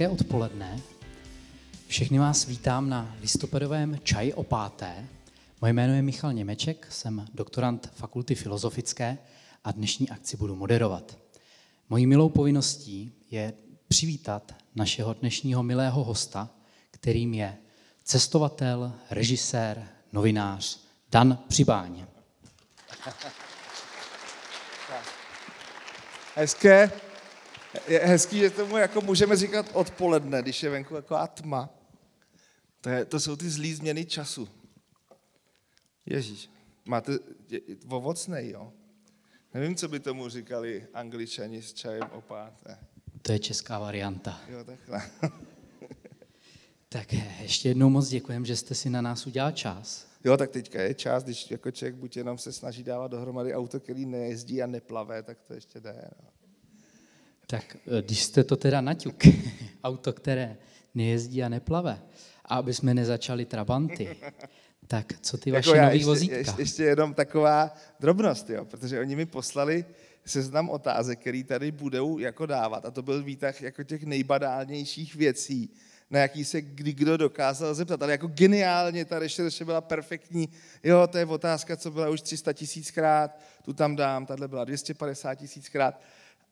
Hezké odpoledne. Všechny vás vítám na listopadovém čaj o páté. Moje jméno je Michal Němeček, jsem doktorant Fakulty filozofické a dnešní akci budu moderovat. Mojí milou povinností je přivítat našeho dnešního milého hosta, kterým je cestovatel, režisér, novinář Dan Přibáň. Hezké. Je hezký, že tomu jako můžeme říkat odpoledne, když je venku taková tma. To, je, to jsou ty zlý změny času. Ježíš, máte je, ovocnej, jo? Nevím, co by tomu říkali angličani s čajem o páté. To je česká varianta. Jo, takhle. Tak ještě jednou moc děkujem, že jste si na nás udělal čas. Jo, tak teďka je čas, když jako člověk buď jenom se snaží dávat dohromady auto, který nejezdí a neplave, tak to ještě jde. No. Tak eh, když jste to teda naťuk, auto, které nejezdí a neplave, a aby jsme nezačali trabanty, tak co ty vaše Jako já nový ještě, vozítka? ještě, ještě jenom taková drobnost, jo, protože oni mi poslali seznam otázek, který tady budou jako dávat a to byl výtah jako těch nejbadálnějších věcí, na jaký se kdy kdo dokázal zeptat, ale jako geniálně ta rešerše byla perfektní. Jo, to je otázka, co byla už 300 tisíckrát, tu tam dám, tahle byla 250 tisíckrát.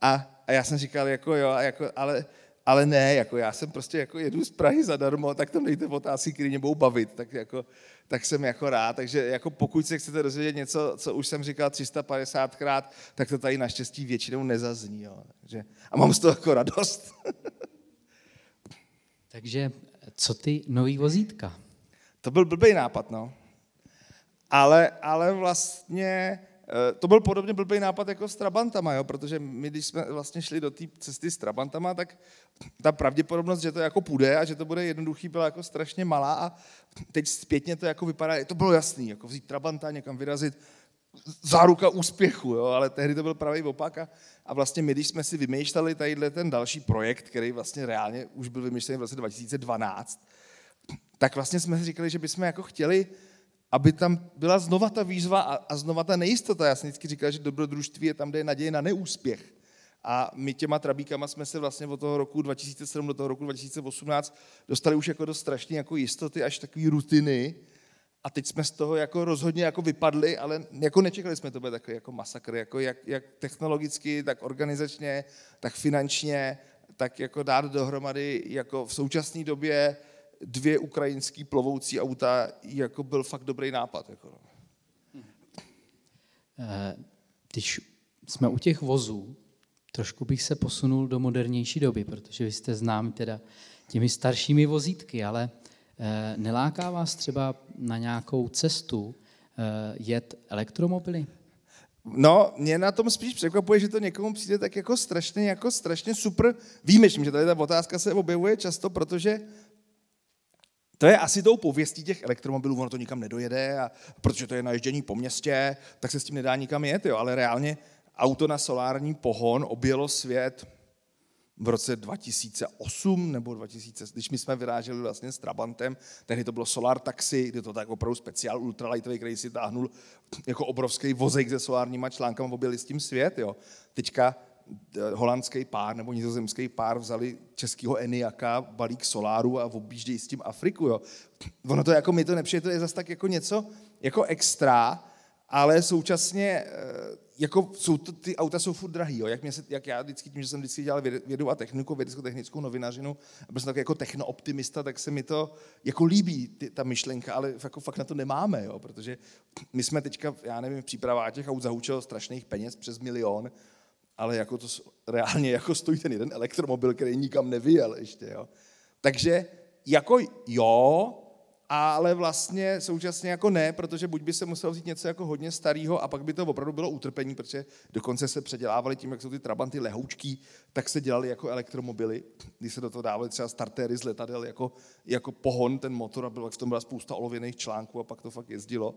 A, a já jsem říkal, jako jo, jako, ale, ale ne, jako já jsem prostě jako jedu z Prahy zadarmo, tak tam dejte otázky, které mě budou bavit, tak, jako, tak jsem jako rád. Takže jako pokud se chcete dozvědět něco, co už jsem říkal 350krát, tak to tady naštěstí většinou nezazní. Jo. Takže, a mám z toho jako radost. Takže co ty nový vozítka? To byl blbý nápad, no. Ale, ale vlastně to byl podobně blbý nápad jako s Trabantama, jo? protože my, když jsme vlastně šli do té cesty s Trabantama, tak ta pravděpodobnost, že to jako půjde a že to bude jednoduchý, byla jako strašně malá a teď zpětně to jako vypadá, to bylo jasný, jako vzít Trabanta, někam vyrazit, záruka úspěchu, jo? ale tehdy to byl pravý opak a, a vlastně my, když jsme si vymýšleli tadyhle ten další projekt, který vlastně reálně už byl vymyšlený v roce 2012, tak vlastně jsme si říkali, že bychom jako chtěli, aby tam byla znova ta výzva a, a znova ta nejistota. Já jsem vždycky říkal, že dobrodružství je tam, kde je naděje na neúspěch. A my těma trabíkama jsme se vlastně od toho roku 2007 do toho roku 2018 dostali už jako do strašné jako jistoty, až takové rutiny. A teď jsme z toho jako rozhodně jako vypadli, ale jako nečekali jsme to bude takový jako masakr, jako jak, jak technologicky, tak organizačně, tak finančně, tak jako dát dohromady jako v současné době dvě ukrajinský plovoucí auta jako byl fakt dobrý nápad. Jako. no. Eh, Když jsme u těch vozů, trošku bych se posunul do modernější doby, protože vy jste znám teda těmi staršími vozítky, ale eh, neláká vás třeba na nějakou cestu eh, jet elektromobily? No, mě na tom spíš překvapuje, že to někomu přijde tak jako strašně, jako strašně super výjimečný, že tady ta otázka se objevuje často, protože to je asi tou pověstí těch elektromobilů, ono to nikam nedojede, a protože to je naježdění po městě, tak se s tím nedá nikam jet, jo. ale reálně auto na solární pohon objelo svět v roce 2008 nebo 2000, když my jsme vyráželi vlastně s Trabantem, tehdy to bylo Solar Taxi, kde to tak opravdu speciál ultralightový, který si táhnul jako obrovský vozejk se solárníma článkama, objeli s tím svět. Jo. Teďka holandský pár nebo nizozemský pár vzali českého Eniaka, balík soláru a objíždějí s tím Afriku. Jo. Ono to jako mi to nepřijde, to je zase tak jako něco jako extra, ale současně eh, jako jsou to, ty auta jsou furt drahý, jo. Jak, mě se, jak já vždycky tím, že jsem vždycky dělal věd- vědu a techniku, vědecko-technickou novinařinu, a byl jsem tak jako technooptimista, tak se mi to jako líbí, ty, ta myšlenka, ale jako fakt na to nemáme, jo, protože my jsme teďka, já nevím, v přípravách těch aut zahučilo strašných peněz přes milion, ale jako to reálně jako stojí ten jeden elektromobil, který nikam nevyjel ještě, jo. Takže jako jo, ale vlastně současně jako ne, protože buď by se muselo vzít něco jako hodně starého a pak by to opravdu bylo utrpení, protože dokonce se předělávali tím, jak jsou ty trabanty lehoučký, tak se dělali jako elektromobily, když se do toho dávali třeba startéry z letadel jako, jako pohon, ten motor a bylo, v tom byla spousta olověných článků a pak to fakt jezdilo.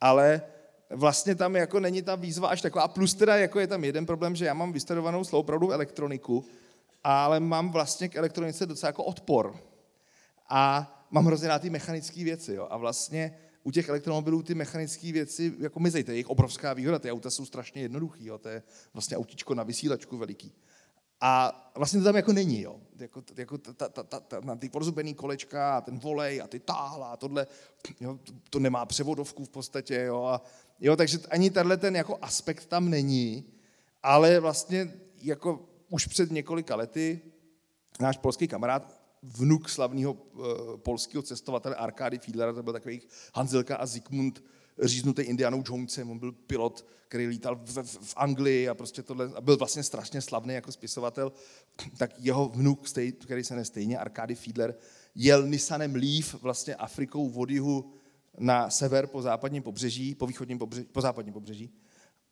Ale vlastně tam jako není ta výzva až taková. A plus teda jako je tam jeden problém, že já mám vystudovanou opravdu elektroniku, ale mám vlastně k elektronice docela jako odpor. A mám hrozně rád ty mechanické věci. Jo. A vlastně u těch elektromobilů ty mechanické věci jako mizej, to je jejich obrovská výhoda. Ty auta jsou strašně jednoduchý, jo. to je vlastně autíčko na vysílačku veliký. A vlastně to tam jako není, jo. Jako, jako ta, ta, ta, ta, na ty porzubený kolečka a ten volej a ty táhla a tohle, jo, to, to nemá převodovku v podstatě, jo. A, jo takže ani tenhle ten jako aspekt tam není, ale vlastně jako už před několika lety náš polský kamarád, vnuk slavného uh, polského cestovatele Arkády Fiedlera, to byl takový Hanzelka a Zikmund, říznutý Indianou Jonesem, on byl pilot, který lítal v, v, v Anglii a prostě tohle, a byl vlastně strašně slavný jako spisovatel, tak jeho vnuk, který se nestejně, Arkády Fiedler, jel Nissanem Leaf vlastně Afrikou od jihu na sever po západním pobřeží, po východním pobřeží, po západním pobřeží,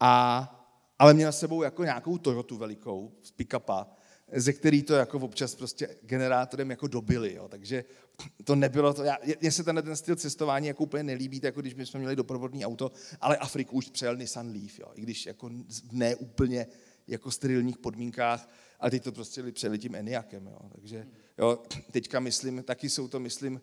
a, ale měl s sebou jako nějakou Toyotu velikou z pick-upa, ze který to jako občas prostě generátorem jako dobili, jo. takže to nebylo to, mně se tenhle ten styl cestování jako úplně nelíbí, jako když bychom měli doprovodný auto, ale Afriku už přejel Nissan Leaf, jo. i když jako ne úplně jako sterilních podmínkách, ale teď to prostě přejeli tím Eniakem, jo. takže jo, teďka myslím, taky jsou to, myslím,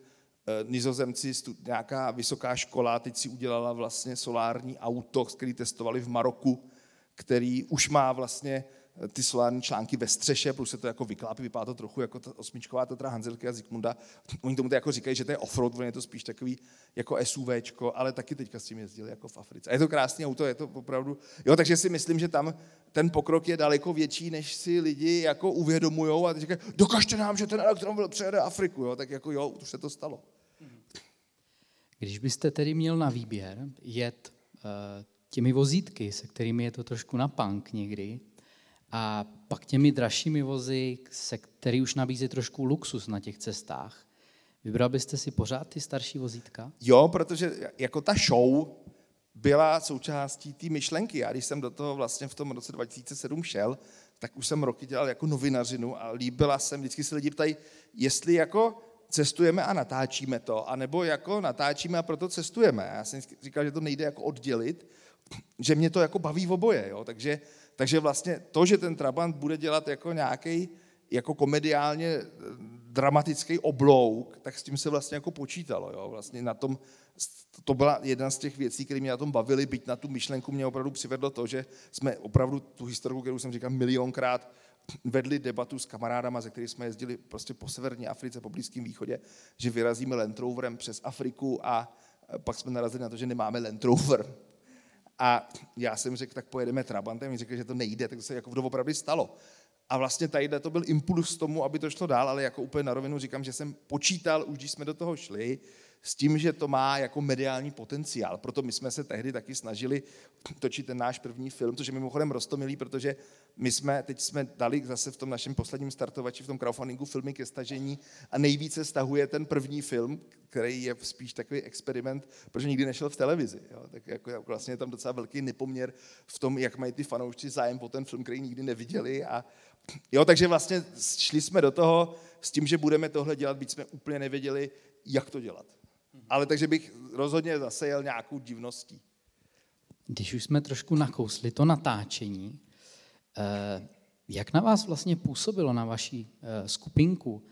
eh, nizozemci, nějaká vysoká škola, teď si udělala vlastně solární auto, který testovali v Maroku, který už má vlastně ty solární články ve střeše, plus se to jako vyklápí, vypadá to trochu jako ta osmičková Tatra Hanzelky a Zikmunda. Oni tomu to jako říkají, že to je offroad, je to spíš takový jako SUVčko, ale taky teďka s tím jezdili jako v Africe. A je to krásný auto, je to opravdu, jo, takže si myslím, že tam ten pokrok je daleko větší, než si lidi jako uvědomujou a říkají, dokažte nám, že ten elektromobil přejede Afriku, jo, tak jako jo, už se to stalo. Když byste tedy měl na výběr jet uh, těmi vozítky, se kterými je to trošku na punk někdy, a pak těmi dražšími vozy, se který už nabízí trošku luxus na těch cestách. Vybral byste si pořád ty starší vozítka? Jo, protože jako ta show byla součástí té myšlenky. Já když jsem do toho vlastně v tom roce 2007 šel, tak už jsem roky dělal jako novinařinu a líbila jsem, vždycky se lidi ptají, jestli jako cestujeme a natáčíme to, anebo jako natáčíme a proto cestujeme. Já jsem říkal, že to nejde jako oddělit, že mě to jako baví v oboje, jo? Takže, takže vlastně to, že ten Trabant bude dělat jako nějaký jako komediálně eh, dramatický oblouk, tak s tím se vlastně jako počítalo. Jo? Vlastně na tom, to byla jedna z těch věcí, které mě na tom bavily, byť na tu myšlenku mě opravdu přivedlo to, že jsme opravdu tu historiku, kterou jsem říkal milionkrát, vedli debatu s kamarádama, ze kterých jsme jezdili prostě po severní Africe, po Blízkém východě, že vyrazíme Land Roverem přes Afriku a pak jsme narazili na to, že nemáme Land Rover. A já jsem řekl, tak pojedeme Trabantem, mi řekl, že to nejde, tak se jako doopravdy stalo. A vlastně tady to byl impuls tomu, aby to šlo dál, ale jako úplně na rovinu říkám, že jsem počítal, už když jsme do toho šli, s tím, že to má jako mediální potenciál. Proto my jsme se tehdy taky snažili točit ten náš první film, což je mimochodem rostomilý, protože my jsme, teď jsme dali zase v tom našem posledním startovači, v tom crowdfundingu filmy ke stažení a nejvíce stahuje ten první film, který je spíš takový experiment, protože nikdy nešel v televizi. Jo? Tak jako, vlastně je tam docela velký nepoměr v tom, jak mají ty fanoušci zájem o ten film, který nikdy neviděli. A, jo, takže vlastně šli jsme do toho s tím, že budeme tohle dělat, byť jsme úplně nevěděli, jak to dělat. Ale takže bych rozhodně zasejel nějakou divností. Když už jsme trošku nakousli to natáčení, eh, jak na vás vlastně působilo na vaší eh, skupinku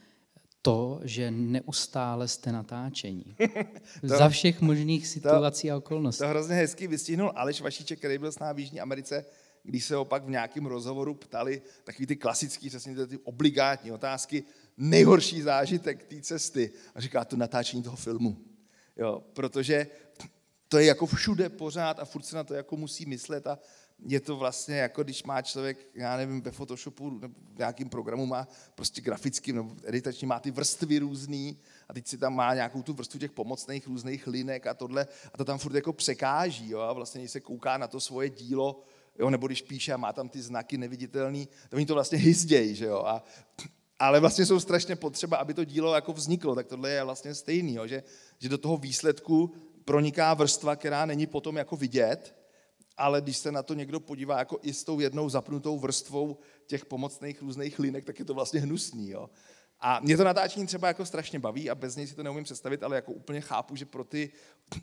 to, že neustále jste natáčení? to, Za všech možných situací to, a okolností. To hrozně hezky vystihnul Aleš Vašíček, který byl s námi v Jižní Americe, když se opak v nějakém rozhovoru ptali takový ty klasický, přesně ty obligátní otázky, nejhorší zážitek té cesty. A říká to natáčení toho filmu. Jo, protože to je jako všude pořád a furt se na to jako musí myslet a je to vlastně jako když má člověk, já nevím, ve Photoshopu nebo v nějakým programu má prostě grafický nebo editační, má ty vrstvy různý a teď si tam má nějakou tu vrstvu těch pomocných různých linek a tohle a to tam furt jako překáží jo, a vlastně když se kouká na to svoje dílo, jo, nebo když píše a má tam ty znaky neviditelný, to oni to vlastně hyzdějí, že jo, a ale vlastně jsou strašně potřeba, aby to dílo jako vzniklo, tak tohle je vlastně stejný, jo, že, že do toho výsledku proniká vrstva, která není potom jako vidět, ale když se na to někdo podívá jako i s tou jednou zapnutou vrstvou těch pomocných různých linek, tak je to vlastně hnusný. Jo. A mě to natáčení třeba jako strašně baví a bez něj si to neumím představit, ale jako úplně chápu, že pro ty,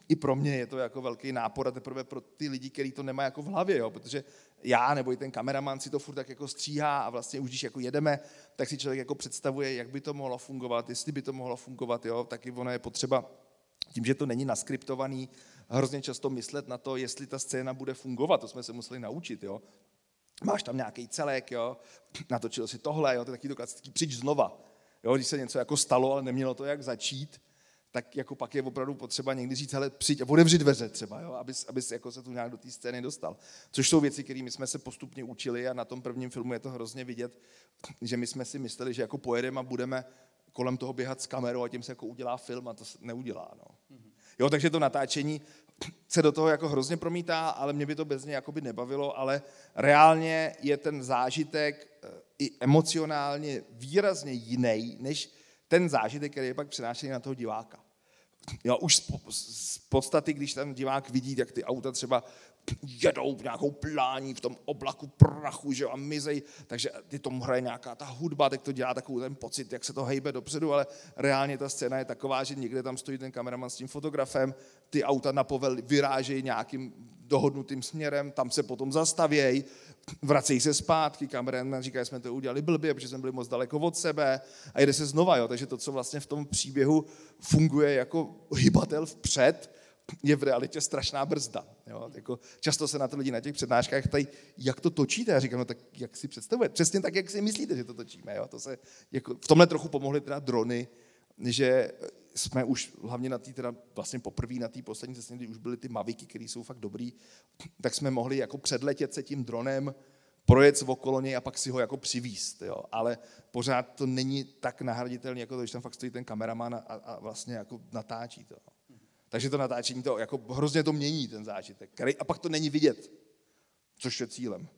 i pro mě je to jako velký nápor a teprve pro ty lidi, kteří to nemají jako v hlavě, jo, protože já nebo i ten kameraman si to furt tak jako stříhá a vlastně už když jako jedeme, tak si člověk jako představuje, jak by to mohlo fungovat, jestli by to mohlo fungovat, jo, taky ono je potřeba tím, že to není naskriptovaný, hrozně často myslet na to, jestli ta scéna bude fungovat, to jsme se museli naučit, jo. máš tam nějaký celek, jo, natočil si tohle, jo, to je taky to klasický přijď znova. Jo, když se něco jako stalo, ale nemělo to jak začít, tak jako pak je opravdu potřeba někdy říct, hele, přijď a otevři dveře třeba, jo, abys, abys jako se tu nějak do té scény dostal. Což jsou věci, kterými jsme se postupně učili a na tom prvním filmu je to hrozně vidět, že my jsme si mysleli, že jako pojedeme a budeme kolem toho běhat s kamerou a tím se jako udělá film a to se neudělá. No. Jo, takže to natáčení se do toho jako hrozně promítá, ale mě by to bez něj jakoby nebavilo, ale reálně je ten zážitek eh, i emocionálně výrazně jiný, než ten zážitek, který je pak přenášený na toho diváka. Jo, už z podstaty, když ten divák vidí, jak ty auta třeba jedou v nějakou plání v tom oblaku prachu že jo, a mizej, takže ty tomu hraje nějaká ta hudba, tak to dělá takový ten pocit, jak se to hejbe dopředu, ale reálně ta scéna je taková, že někde tam stojí ten kameraman s tím fotografem, ty auta na povel vyrážejí nějakým dohodnutým směrem, tam se potom zastavějí, vracejí se zpátky, kameraman říká, že jsme to udělali blbě, protože jsme byli moc daleko od sebe a jde se znova, jo. takže to, co vlastně v tom příběhu funguje jako hybatel vpřed, je v realitě strašná brzda. Jo? Jako, často se na to lidi na těch přednáškách ptají, jak to točíte? Já říkám, no tak jak si představujete? Přesně tak, jak si myslíte, že to točíme. Jo? To se, jako, v tomhle trochu pomohly teda drony, že jsme už hlavně na té, teda vlastně poprvé na té poslední cestě, kdy už byly ty maviky, které jsou fakt dobrý, tak jsme mohli jako předletět se tím dronem, projet okolo něj a pak si ho jako přivíst. Jo? Ale pořád to není tak nahraditelné, jako to, když tam fakt stojí ten kameraman a, a vlastně jako natáčí to. Takže to natáčení to jako hrozně to mění, ten zážitek. A pak to není vidět, což je cílem.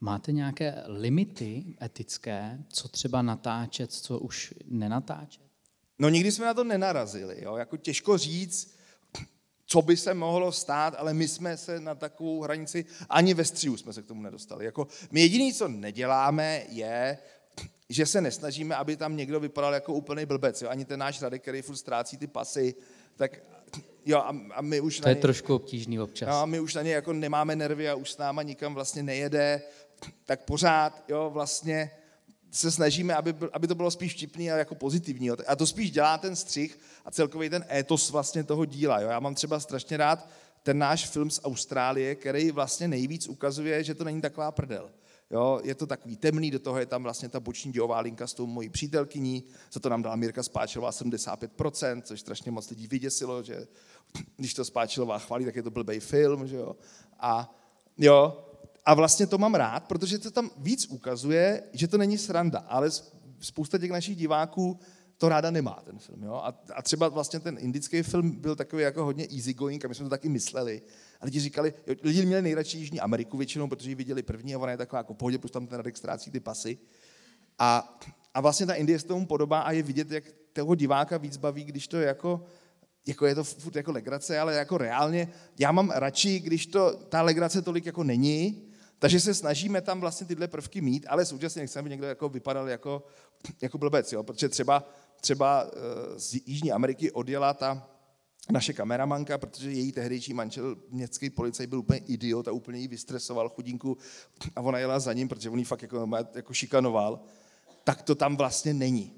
Máte nějaké limity etické, co třeba natáčet, co už nenatáčet? No nikdy jsme na to nenarazili. Jo? Jako těžko říct, co by se mohlo stát, ale my jsme se na takovou hranici, ani ve střihu jsme se k tomu nedostali. Jako, my jediné, co neděláme, je, že se nesnažíme, aby tam někdo vypadal jako úplný blbec. Jo? Ani ten náš Radek, který furt ztrácí ty pasy, tak jo, a, a my už to na je ně, trošku obtížný občas. No, a my už na ně jako nemáme nervy a už s náma nikam vlastně nejede, tak pořád, jo, vlastně se snažíme, aby, aby to bylo spíš vtipný a jako pozitivní. A to spíš dělá ten střih a celkový ten étos vlastně toho díla. Jo. Já mám třeba strašně rád ten náš film z Austrálie, který vlastně nejvíc ukazuje, že to není taková prdel. Jo, je to takový temný, do toho je tam vlastně ta boční dějová linka s tou mojí přítelkyní, za to nám dala Mírka Spáčilová 75%, což strašně moc lidí vyděsilo, že když to Spáčilová chválí, tak je to blbej film, že jo. A, jo, a vlastně to mám rád, protože to tam víc ukazuje, že to není sranda, ale spousta těch našich diváků to ráda nemá, ten film. Jo? A, a třeba vlastně ten indický film byl takový jako hodně easygoing a my jsme to taky mysleli. A lidi říkali, jo, lidi měli nejradši Jižní Ameriku většinou, protože ji viděli první a ona je taková jako pohodě, protože tam ten Radek ztrácí ty pasy. A, a vlastně ta Indie se tomu podobá a je vidět, jak toho diváka víc baví, když to je jako, jako je to furt jako legrace, ale jako reálně, já mám radši, když to, ta legrace tolik jako není, takže se snažíme tam vlastně tyhle prvky mít, ale současně nechceme, aby někdo jako vypadal jako, jako blbec, jo? protože třeba, třeba eh, z Jižní Ameriky odjela ta naše kameramanka, protože její tehdejší manžel, městský policajt, byl úplně idiot a úplně jí vystresoval chudinku a ona jela za ním, protože on jí fakt jako, jako šikanoval, tak to tam vlastně není.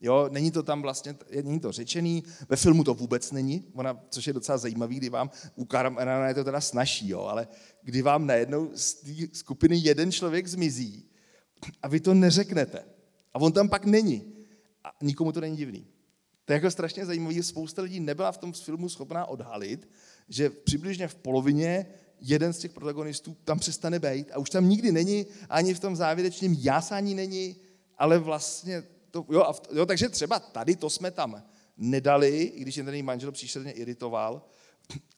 Jo, není to tam vlastně, není to řečený, ve filmu to vůbec není, ona, což je docela zajímavý, kdy vám, u Karamana je to teda snaží, jo, ale kdy vám najednou z té skupiny jeden člověk zmizí a vy to neřeknete. A on tam pak není. A nikomu to není divný. To je jako strašně zajímavé, spousta lidí nebyla v tom filmu schopná odhalit, že přibližně v polovině jeden z těch protagonistů tam přestane být a už tam nikdy není, ani v tom závěrečném jásání není, ale vlastně to, jo, a v, jo, takže třeba tady to jsme tam nedali, i když ten manžel příšerně iritoval,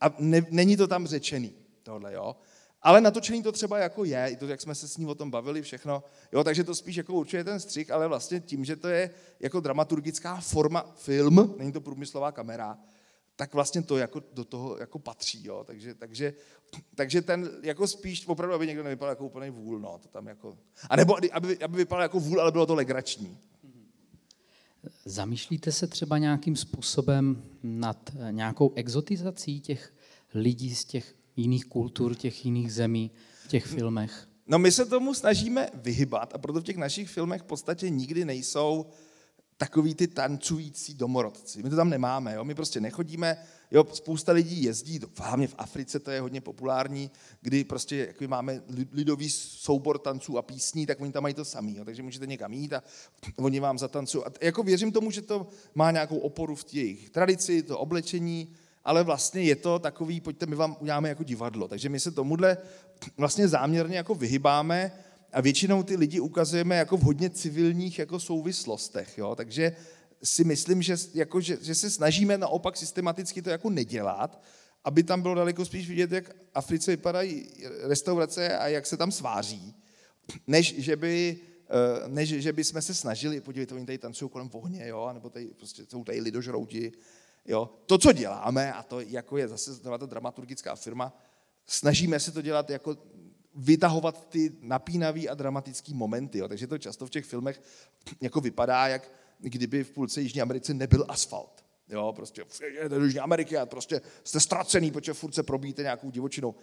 a ne, není to tam řečený, tohle, jo. Ale natočený to třeba jako je, i to, jak jsme se s ním o tom bavili, všechno. Jo, takže to spíš jako určuje ten střih, ale vlastně tím, že to je jako dramaturgická forma film, není to průmyslová kamera, tak vlastně to jako do toho jako patří, jo. Takže, takže, takže ten jako spíš opravdu, aby někdo nevypadal jako úplný vůl, no, to tam jako, a nebo aby, aby vypadal jako vůl, ale bylo to legrační. Zamýšlíte se třeba nějakým způsobem nad nějakou exotizací těch lidí z těch jiných kultur, těch jiných zemí v těch filmech? No my se tomu snažíme vyhybat a proto v těch našich filmech v podstatě nikdy nejsou takový ty tancující domorodci. My to tam nemáme, jo? my prostě nechodíme Jo, spousta lidí jezdí, hlavně v Africe to je hodně populární, kdy prostě jak máme lidový soubor tanců a písní, tak oni tam mají to samý, jo, takže můžete někam jít a oni vám zatancují. A jako věřím tomu, že to má nějakou oporu v jejich tradici, to oblečení, ale vlastně je to takový, pojďte, my vám uděláme jako divadlo. Takže my se tomuhle vlastně záměrně jako vyhybáme a většinou ty lidi ukazujeme jako v hodně civilních jako souvislostech. Jo? Takže si myslím, že, jako, že, že se snažíme naopak systematicky to jako nedělat, aby tam bylo daleko spíš vidět, jak Africe vypadají restaurace a jak se tam sváří, než že by, eh, než že by jsme se snažili, podívejte, oni tady tancují kolem ohně, jo, nebo tady prostě jsou tady lidožrouti, jo. To, co děláme, a to jako je zase ta dramaturgická firma, snažíme se to dělat jako vytahovat ty napínavé a dramatické momenty. Jo. Takže to často v těch filmech jako vypadá, jak kdyby v půlce Jižní Americe nebyl asfalt. Jo, prostě do Jižní Ameriky a prostě jste ztracený, protože furt se probíjíte nějakou divočinou.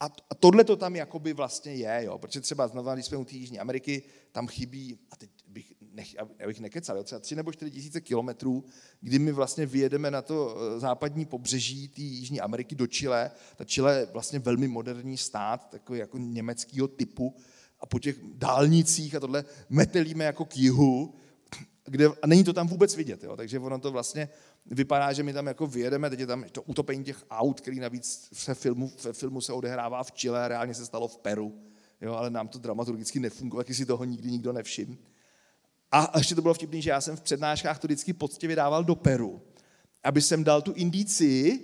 A, a tohle to tam jakoby vlastně je, jo, protože třeba znovu, když jsme u té Jižní Ameriky, tam chybí, a teď bych, nech, abych nekecal, jo, třeba tři nebo čtyři tisíce kilometrů, kdy my vlastně vyjedeme na to eh, západní pobřeží té Jižní Ameriky do Chile. Ta Chile je vlastně velmi moderní stát, takový jako německého typu, a po těch dálnicích a tohle metelíme jako k jihu, kde, a není to tam vůbec vidět, jo, takže ono to vlastně vypadá, že my tam jako vyjedeme, teď je tam to utopení těch aut, který navíc v filmu, v filmu se odehrává v Chile, reálně se stalo v Peru, jo, ale nám to dramaturgicky nefunguje, taky si toho nikdy nikdo nevšiml. A ještě to bylo vtipný, že já jsem v přednáškách to vždycky poctivě dával do Peru, aby jsem dal tu indici,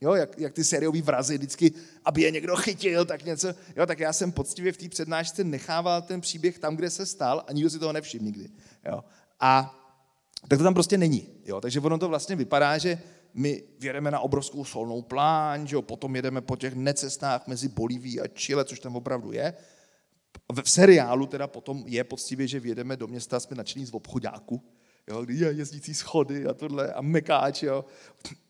jo, jak, jak ty sériový vrazy vždycky, aby je někdo chytil, tak něco, jo, tak já jsem poctivě v té přednášce nechával ten příběh tam, kde se stal a nikdo si toho nevšiml nikdy. Jo. A tak to tam prostě není. Jo? Takže ono to vlastně vypadá, že my vědeme na obrovskou solnou pláň, že jo? potom jedeme po těch necestách mezi Bolíví a Chile, což tam opravdu je. V seriálu teda potom je poctivě, že vědeme do města, jsme načení z obchodáku, jo? kdy je jezdící schody a tohle a mekáč. Jo?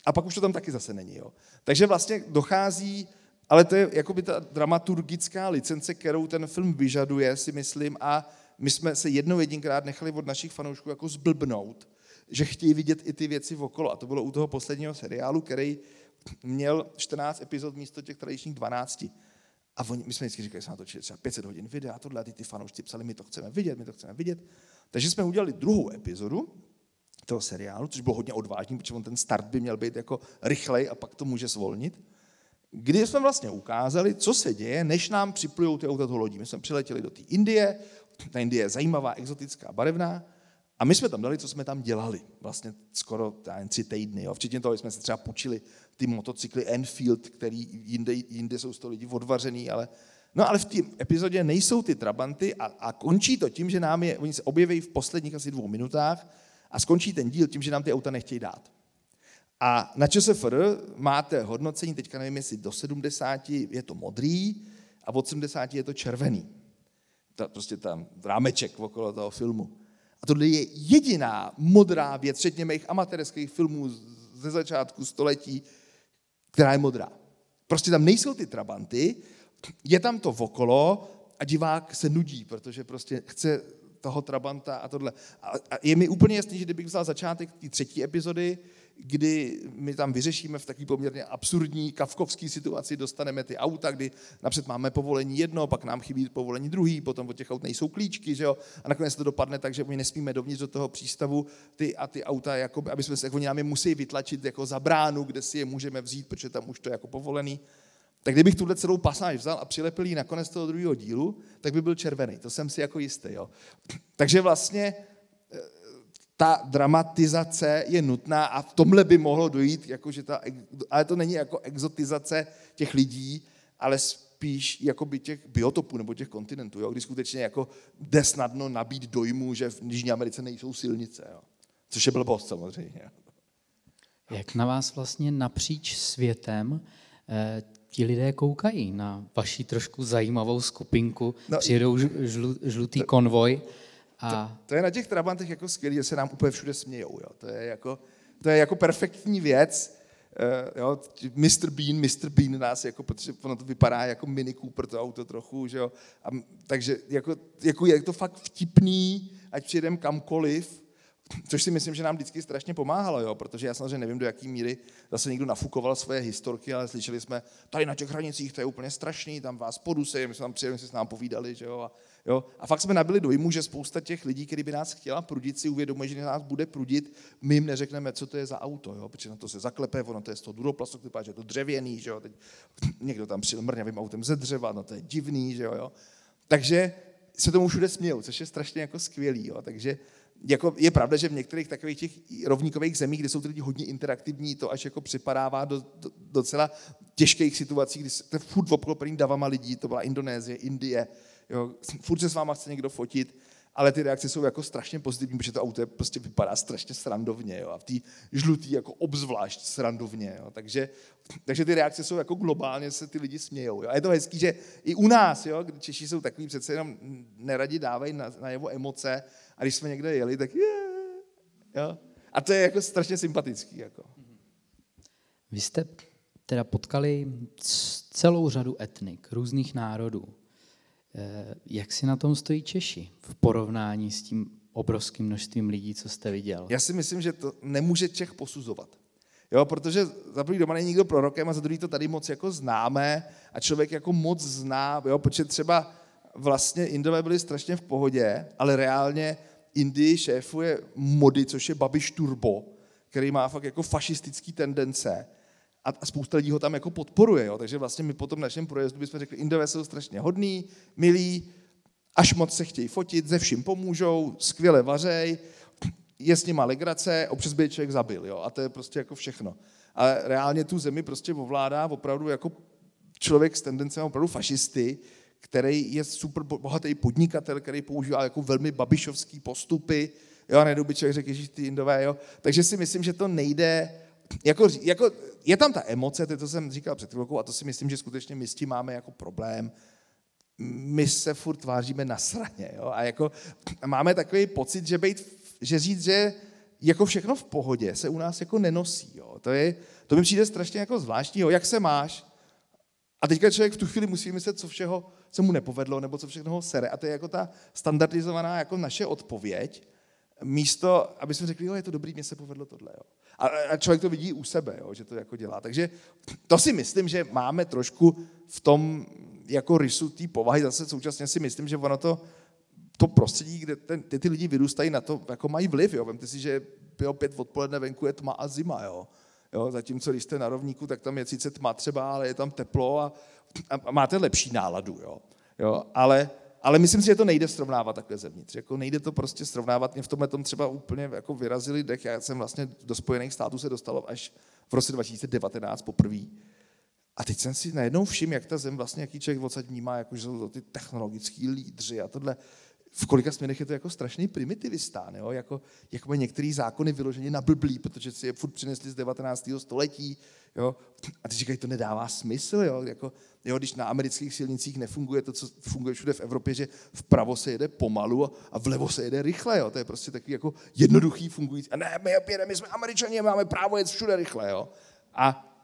A pak už to tam taky zase není. Jo? Takže vlastně dochází, ale to je jakoby ta dramaturgická licence, kterou ten film vyžaduje, si myslím, a my jsme se jednou jedinkrát nechali od našich fanoušků jako zblbnout, že chtějí vidět i ty věci okolo. A to bylo u toho posledního seriálu, který měl 14 epizod místo těch tradičních 12. A oni, my jsme vždycky říkali, že jsme natočili třeba 500 hodin videa, tohle, a ty, ty fanoušci psali, my to chceme vidět, my to chceme vidět. Takže jsme udělali druhou epizodu toho seriálu, což bylo hodně odvážný, protože on ten start by měl být jako rychlej a pak to může zvolnit. Kdy jsme vlastně ukázali, co se děje, než nám připlujou ty auta lodí. My jsme přiletěli do té Indie, ta Indie je zajímavá, exotická, barevná. A my jsme tam dali, co jsme tam dělali. Vlastně skoro jen tři týdny. Jo. Včetně toho jsme se třeba půjčili ty motocykly Enfield, který jinde, jinde jsou z toho lidi odvařený, ale No ale v té epizodě nejsou ty trabanty a, a končí to tím, že nám je, oni se objeví v posledních asi dvou minutách a skončí ten díl tím, že nám ty auta nechtějí dát. A na ČSFR máte hodnocení, teďka nevím, jestli do 70 je to modrý a od 70 je to červený ta, prostě tam rámeček okolo toho filmu. A tohle je jediná modrá věc, včetně mých amatérských filmů ze začátku století, která je modrá. Prostě tam nejsou ty trabanty, je tam to okolo a divák se nudí, protože prostě chce toho trabanta a tohle. A, je mi úplně jasný, že kdybych vzal začátek té třetí epizody, kdy my tam vyřešíme v takové poměrně absurdní kavkovské situaci, dostaneme ty auta, kdy napřed máme povolení jedno, pak nám chybí povolení druhý, potom od těch aut nejsou klíčky, že jo? a nakonec to dopadne tak, že my nesmíme dovnitř do toho přístavu ty a ty auta, jako, aby jsme se, jako oni nám je musí vytlačit jako za bránu, kde si je můžeme vzít, protože tam už to je jako povolený. Tak kdybych tuhle celou pasáž vzal a přilepil ji na konec toho druhého dílu, tak by byl červený. To jsem si jako jistý. Jo. Takže vlastně ta dramatizace je nutná a v tomhle by mohlo dojít, jakože ta, ale to není jako exotizace těch lidí, ale spíš jakoby těch biotopů nebo těch kontinentů, jo, kdy skutečně jako jde snadno nabít dojmu, že v Jižní Americe nejsou silnice, jo. což je blbost samozřejmě. Jak na vás vlastně napříč světem eh, ti lidé koukají na vaši trošku zajímavou skupinku, no, přijedou žlu, žlutý konvoj a... To, to je na těch Trabantech jako skvělé, že se nám úplně všude smějou. Jo. To, je jako, to je jako perfektní věc. Uh, jo, Mr. Bean, Mr. Bean nás, jako, protože ono to vypadá jako Mini Cooper, to auto trochu, že jo. A, takže jako, jako je to fakt vtipný, ať přijedeme kamkoliv, Což si myslím, že nám vždycky strašně pomáhalo, jo? protože já samozřejmě nevím, do jaký míry zase někdo nafukoval svoje historky, ale slyšeli jsme, tady na těch hranicích to je úplně strašný, tam vás podusej, my jsme tam přijeli, jsme s nám povídali, že jo? A, jo? a fakt jsme nabili dojmu, že spousta těch lidí, kteří by nás chtěla prudit, si uvědomuje, že nás bude prudit, my jim neřekneme, co to je za auto, jo? protože na to se zaklepe, ono to je z toho duroplastu, že je to dřevěný, že jo? Teď někdo tam přijel mrňavým autem ze dřeva, no to je divný, že jo? Takže se tomu všude smějou, což je strašně jako skvělý. Jo? Takže jako je pravda, že v některých takových těch rovníkových zemích, kde jsou ty lidi hodně interaktivní, to až jako připadává do, do docela těžkých situací, kdy jste furt obklopený davama lidí, to byla Indonésie, Indie, jo, furt se s váma chce někdo fotit, ale ty reakce jsou jako strašně pozitivní, protože to auto prostě vypadá strašně srandovně jo, a v té žlutý jako obzvlášť srandovně. Jo, takže, takže ty reakce jsou jako globálně, se ty lidi smějou. Jo. A je to hezký, že i u nás, jo, kdy Češi jsou takový přece jenom neradi dávají na, na jeho emoce a když jsme někde jeli, tak je, jo. A to je jako strašně sympatický. Jako. Vy jste teda potkali celou řadu etnik, různých národů. Eh, jak si na tom stojí Češi v porovnání s tím obrovským množstvím lidí, co jste viděl? Já si myslím, že to nemůže Čech posuzovat. Jo, protože za první doma není nikdo prorokem a za druhý to tady moc jako známe a člověk jako moc zná, jo, protože třeba vlastně Indové byli strašně v pohodě, ale reálně Indii šéfuje mody, což je Babiš Turbo, který má fakt jako fašistický tendence a spousta lidí ho tam jako podporuje. Jo? Takže vlastně my po tom našem projezdu bychom řekli, Indové jsou strašně hodní, milí, až moc se chtějí fotit, ze vším pomůžou, skvěle vařej, je s nima legrace, občas by člověk zabil. Jo? A to je prostě jako všechno. Ale reálně tu zemi prostě ovládá opravdu jako člověk s tendencemi opravdu fašisty, který je super bohatý podnikatel, který používá jako velmi babišovský postupy, jo, a by člověk řekl, že ty Indové, jo. Takže si myslím, že to nejde, jako, jako, je tam ta emoce, to jsem říkal před chvilkou, a to si myslím, že skutečně my s tím máme jako problém. My se furt tváříme na sraně, jo? a jako máme takový pocit, že, být, že říct, že jako všechno v pohodě se u nás jako nenosí. Jo? To, je, to mi přijde strašně jako zvláštní, jo? jak se máš? A teďka člověk v tu chvíli musí myslet, co všeho se mu nepovedlo, nebo co všechno ho sere. A to je jako ta standardizovaná jako naše odpověď, místo, aby jsme řekli, jo, je to dobrý, mně se povedlo tohle. Jo. A, a člověk to vidí u sebe, jo, že to jako dělá. Takže to si myslím, že máme trošku v tom jako rysu té povahy. Zase současně si myslím, že ono to, to prostředí, kde ten, ty, ty lidi vyrůstají na to, jako mají vliv. Jo. Vemte si, že bylo pět odpoledne venku je tma a zima. Jo. Jo, zatímco když jste na rovníku, tak tam je sice tma třeba, ale je tam teplo a, a máte lepší náladu. Jo. Jo, ale ale myslím si, že to nejde srovnávat takhle zevnitř. Jako nejde to prostě srovnávat. Mě v tomhle tom třeba úplně jako vyrazili dech. Já jsem vlastně do Spojených států se dostal až v roce 2019 poprvé. A teď jsem si najednou všiml, jak ta zem vlastně, jaký člověk odsaď vnímá, jako, že jsou to ty technologický lídři a tohle. V kolika směrech je to jako strašný primitivistán, jo? Jako, jako mají některé zákony vyloženě na blblí, protože si je furt přinesli z 19. století. Jo? A ty říkají, to nedává smysl. Jo? Jako, Jo, když na amerických silnicích nefunguje to, co funguje všude v Evropě, že vpravo se jede pomalu a vlevo se jede rychle. Jo. To je prostě takový jako jednoduchý fungující. A ne, my jedeme, my jsme američani, máme právo jet všude rychle. Jo. A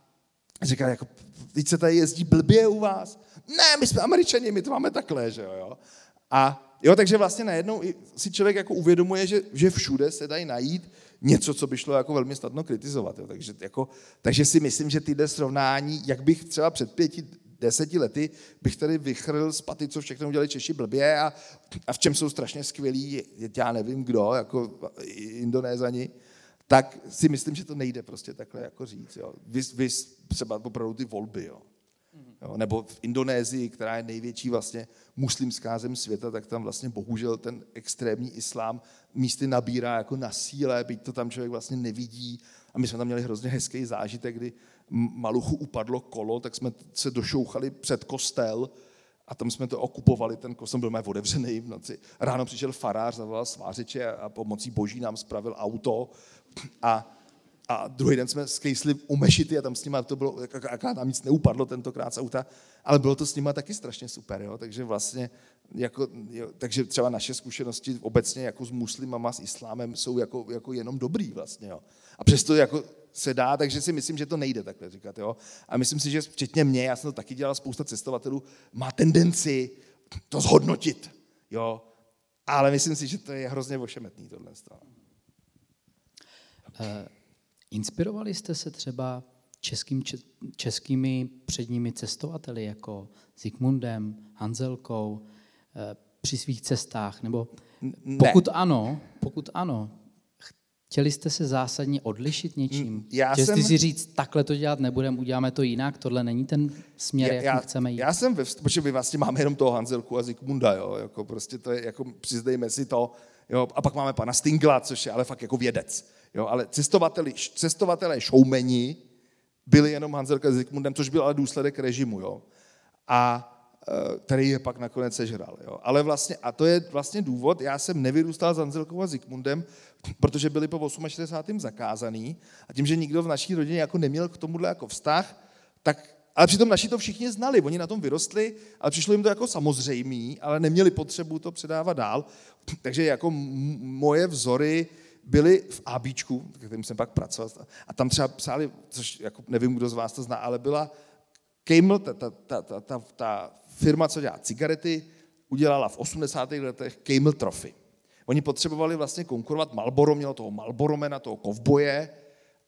říká, jako, teď se tady jezdí blbě u vás. Ne, my jsme američani, my to máme takhle, že jo. A jo, takže vlastně najednou si člověk jako uvědomuje, že, že všude se dají najít něco, co by šlo jako velmi snadno kritizovat. Jo. Takže, jako, takže si myslím, že tyhle srovnání, jak bych třeba před pěti deseti lety bych tady vychrl z paty, co všechno udělali Češi blbě a, a v čem jsou strašně skvělí, já nevím kdo, jako Indonézani, tak si myslím, že to nejde prostě takhle jako říct. Jo. Vy, vy třeba opravdu ty volby, jo. Jo, nebo v Indonésii, která je největší vlastně muslimská zem světa, tak tam vlastně bohužel ten extrémní islám místy nabírá jako na síle, byť to tam člověk vlastně nevidí. A my jsme tam měli hrozně hezký zážitek, kdy Maluchu upadlo kolo, tak jsme se došouchali před kostel a tam jsme to okupovali, ten kostel byl mé otevřený v noci. Ráno přišel farář, zavolal svářiče a pomocí boží nám spravil auto a a druhý den jsme skejsli u mešity a tam s nima to bylo, aká tam nic neupadlo tentokrát z auta, ale bylo to s nima taky strašně super, jo? takže vlastně, jako, jo, takže třeba naše zkušenosti obecně jako s muslimama, s islámem jsou jako, jako jenom dobrý vlastně, jo. A přesto jako se dá, takže si myslím, že to nejde takhle říkat, jo. A myslím si, že včetně mě, já jsem to taky dělal, spousta cestovatelů, má tendenci to zhodnotit, jo. Ale myslím si, že to je hrozně ošemetný tohle. Stále. Eh, inspirovali jste se třeba českým, českými předními cestovateli, jako Zikmundem, Hanzelkou, eh, při svých cestách? Nebo pokud ne. ano, pokud ano, chtěli jste se zásadně odlišit něčím? Já Chtěli jsem... si říct, takhle to dělat nebudeme, uděláme to jinak, tohle není ten směr, já, jak chceme jít? Já jsem ve vst... protože my vlastně máme jenom toho Hanzelku a Zikmunda, jo, jako prostě to je, jako přizdejme si to, jo, a pak máme pana Stingla, což je ale fakt jako vědec, jo, ale cestovateli, cestovatelé showmeni byli jenom Hanzelka s Zikmundem, což byl ale důsledek režimu, jo. A Eh, který je pak nakonec sežral. Jo. Ale vlastně, a to je vlastně důvod, já jsem nevyrůstal s Anzelkou a Zikmundem, protože byli po 68. zakázaný a tím, že nikdo v naší rodině jako neměl k tomuhle jako vztah, tak ale přitom naši to všichni znali, oni na tom vyrostli, ale přišlo jim to jako samozřejmý, ale neměli potřebu to předávat dál. Takže jako moje vzory byly v ABčku, kterým jsem pak pracoval, a tam třeba psali, což jako nevím, kdo z vás to zná, ale byla Camel, ta, ta, ta, ta, ta, ta firma, co dělá cigarety, udělala v 80. letech Camel Trophy. Oni potřebovali vlastně konkurovat Malboro, mělo toho Malboromena, toho kovboje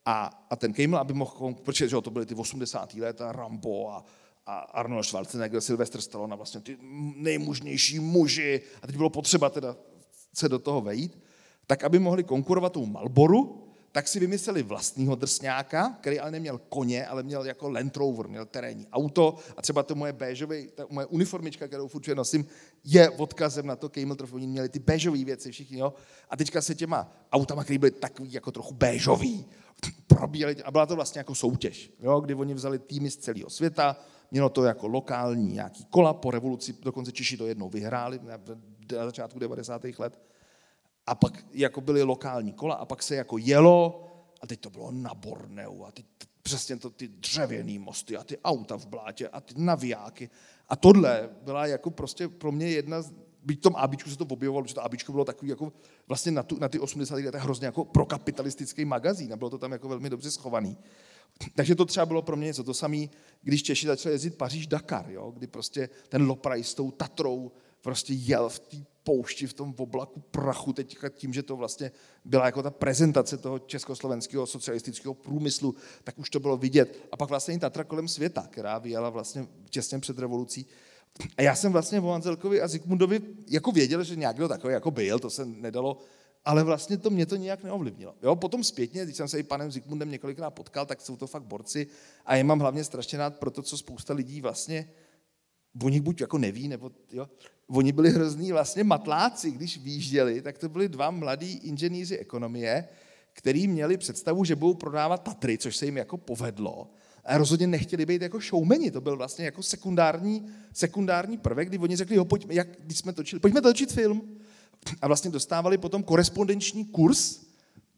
a, a ten Camel, aby mohl, protože že to byly ty 80. léta, Rambo a, a Arnold Schwarzenegger, Sylvester Stallone, vlastně ty nejmužnější muži a teď bylo potřeba teda se do toho vejít, tak aby mohli konkurovat tomu Malboru, tak si vymysleli vlastního drsňáka, který ale neměl koně, ale měl jako Land Rover, měl terénní auto a třeba to moje béžové, ta moje uniformička, kterou furt nosím, je odkazem na to Camel Trophy. Oni měli ty béžové věci všichni, jo. A teďka se těma autama, které byly takový jako trochu béžový, probíjeli a byla to vlastně jako soutěž, jo, kdy oni vzali týmy z celého světa, mělo to jako lokální nějaký kola, po revoluci dokonce Češi to jednou vyhráli na začátku 90. let a pak jako byly lokální kola a pak se jako jelo a teď to bylo na Borneu a teď přesně to, ty dřevěný mosty a ty auta v blátě a ty navijáky. A tohle byla jako prostě pro mě jedna z, byť tom ABčku se to objevovalo, že to ABčko bylo takový jako vlastně na, tu, na ty 80. letech hrozně jako prokapitalistický magazín a bylo to tam jako velmi dobře schovaný. Takže to třeba bylo pro mě něco. To samé, když Češi začali jezdit Paříž-Dakar, jo? kdy prostě ten Lopraj s tou Tatrou prostě jel v té poušti, v tom oblaku prachu, teď tím, že to vlastně byla jako ta prezentace toho československého socialistického průmyslu, tak už to bylo vidět. A pak vlastně i Tatra kolem světa, která vyjela vlastně těsně před revolucí. A já jsem vlastně o Anzelkovi a Zikmundovi jako věděl, že nějak takový jako byl, to se nedalo, ale vlastně to mě to nějak neovlivnilo. Jo, potom zpětně, když jsem se i panem Zikmundem několikrát potkal, tak jsou to fakt borci a je mám hlavně strašně rád pro to, co spousta lidí vlastně o nich buď jako neví, nebo jo, oni byli hrozný vlastně matláci, když výjížděli, tak to byli dva mladí inženýři ekonomie, který měli představu, že budou prodávat Tatry, což se jim jako povedlo. A rozhodně nechtěli být jako showmeni, to byl vlastně jako sekundární, sekundární prvek, kdy oni řekli, jo, pojďme, jak, když jsme točili, pojďme točit film. A vlastně dostávali potom korespondenční kurz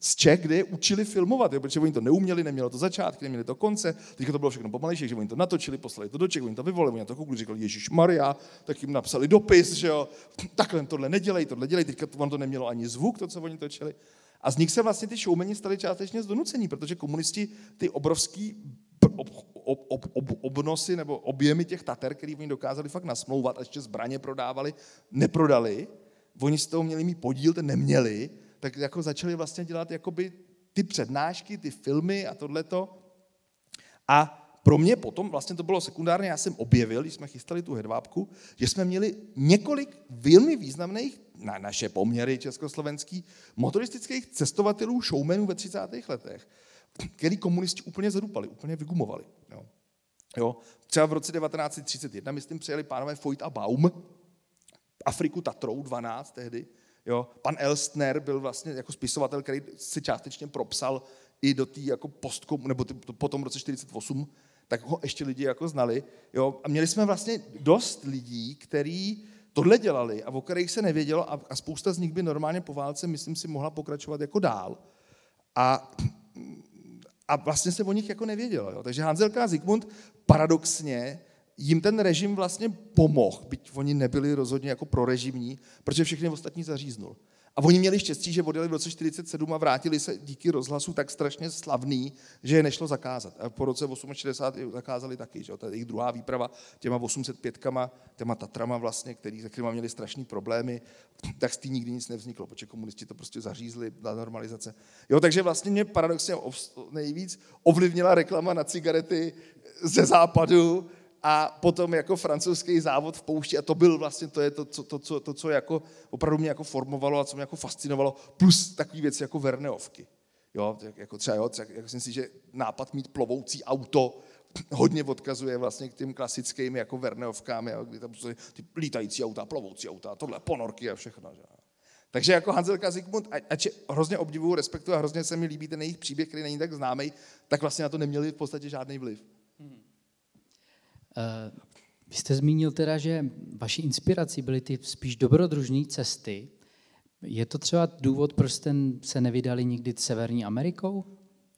z Čech, kde je učili filmovat, jo, protože oni to neuměli, nemělo to začátky, neměli to konce, teďka to bylo všechno pomalejší, že oni to natočili, poslali to do Čech, oni to vyvolili, oni to koukli, říkali Ježíš Maria, tak jim napsali dopis, že jo, takhle tohle nedělej, tohle dělej, teďka to, on to nemělo ani zvuk, to, co oni točili. A z nich se vlastně ty showmeni stali částečně zdonucení, protože komunisti ty obrovský ob, ob, ob, ob, obnosy nebo objemy těch tater, který oni dokázali fakt nasmlouvat a ještě zbraně prodávali, neprodali, oni z toho měli mít podíl, ten neměli, tak jako začali vlastně dělat jakoby ty přednášky, ty filmy a tohleto. A pro mě potom, vlastně to bylo sekundárně, já jsem objevil, když jsme chystali tu hedvábku, že jsme měli několik velmi významných, na naše poměry československých, motoristických cestovatelů, showmenů ve 30. letech, který komunisti úplně zadupali, úplně vygumovali. Jo. Jo. Třeba v roce 1931, myslím, přijeli pánové Foyt a Baum, Afriku Tatrou 12 tehdy, Jo? Pan Elstner byl vlastně jako spisovatel, který se částečně propsal i do té jako postkom, nebo tý, po tom roce 48, tak ho ještě lidi jako znali. Jo? A měli jsme vlastně dost lidí, kteří tohle dělali a o kterých se nevědělo a, a spousta z nich by normálně po válce, myslím si, mohla pokračovat jako dál. A, a vlastně se o nich jako nevědělo. Jo? Takže Hanzelka a Zygmunt paradoxně jim ten režim vlastně pomohl, byť oni nebyli rozhodně jako prorežimní, protože všechny ostatní zaříznul. A oni měli štěstí, že odjeli v roce 47 a vrátili se díky rozhlasu tak strašně slavný, že je nešlo zakázat. A po roce 68 zakázali taky, že to je jejich druhá výprava těma 805 kama, těma Tatrama vlastně, který, se kterými měli strašný problémy, tak z té nikdy nic nevzniklo, protože komunisti to prostě zařízli na normalizace. Jo, takže vlastně mě paradoxně nejvíc ovlivnila reklama na cigarety ze západu, a potom jako francouzský závod v poušti a to byl vlastně, to je to, co, to, co, to, co jako opravdu mě jako formovalo a co mě jako fascinovalo, plus takové věci jako Verneovky. Jo, jako třeba, jo, třeba jako si myslím, že nápad mít plovoucí auto hodně odkazuje vlastně k těm klasickým jako Verneovkám, jo, kdy tam jsou ty lítající auta, plovoucí auta, tohle, ponorky a všechno. Že? Takže jako Hanzelka Zygmunt, ač hrozně obdivuju, respektuju a hrozně se mi líbí ten jejich příběh, který není tak známý, tak vlastně na to neměli v podstatě žádný vliv. Uh, vy jste zmínil teda, že vaší inspirací byly ty spíš dobrodružné cesty. Je to třeba důvod, proč jste se nevydali nikdy Severní Amerikou?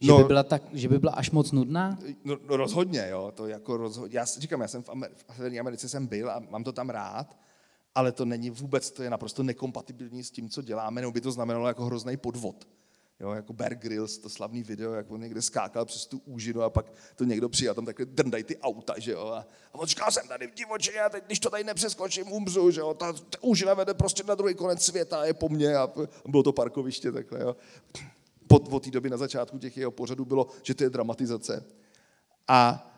Že, no, by byla tak, že by byla až moc nudná? No, no rozhodně, jo. To jako rozhodně. Já říkám, já jsem v, Amer- v Severní Americe jsem byl a mám to tam rád, ale to není vůbec, to je naprosto nekompatibilní s tím, co děláme, nebo by to znamenalo jako hrozný podvod. Jo, jako Bear Grylls, to slavný video, jak on někde skákal přes tu úžinu a pak to někdo přijal, tam takhle drndají ty auta, že jo. A, a on říká, jsem tady v divočině a teď, když to tady nepřeskočím, umřu, že jo. Ta, ta úžina vede prostě na druhý konec světa a je po mně a, a bylo to parkoviště takhle, jo. Po, po té době na začátku těch jeho pořadů bylo, že to je dramatizace. A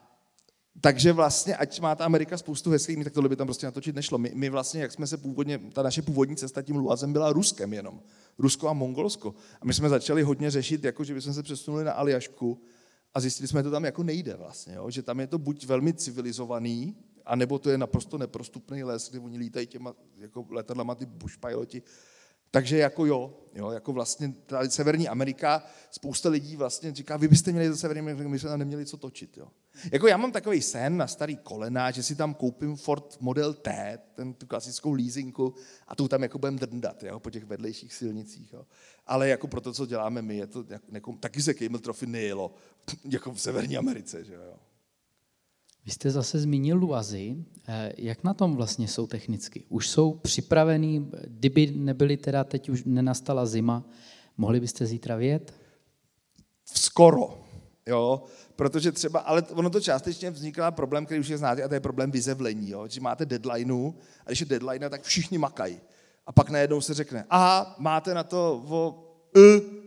takže vlastně, ať má ta Amerika spoustu hezkých, tak tohle by tam prostě natočit nešlo. My, my vlastně, jak jsme se původně, ta naše původní cesta tím Luazem byla Ruskem jenom. Rusko a Mongolsko. A my jsme začali hodně řešit, jako že bychom se přesunuli na Aljašku a zjistili jsme, že to tam jako nejde vlastně, jo? že tam je to buď velmi civilizovaný, anebo to je naprosto neprostupný les, kde oni lítají těma jako letadlama ty bushpiloti takže jako jo, jo, jako vlastně ta Severní Amerika, spousta lidí vlastně říká, vy byste měli do Severní Ameriky, my jsme tam neměli co točit. Jo. Jako já mám takový sen na starý kolena, že si tam koupím Ford Model T, ten, tu klasickou leasingku, a tu tam jako budeme drndat jo, po těch vedlejších silnicích. Jo. Ale jako pro to, co děláme my, je to jako, taky se Camel Trophy nejelo, jako v Severní Americe. Že jo. Vy jste zase zmínil Luazy. Eh, jak na tom vlastně jsou technicky? Už jsou připravený, kdyby nebyly teda, teď už nenastala zima, mohli byste zítra vědět? Skoro, jo, protože třeba, ale ono to částečně vzniká problém, který už je znáte, a to je problém vyzevlení, jo, že máte deadlineu, a když je deadline, tak všichni makají. A pak najednou se řekne, aha, máte na to o uh,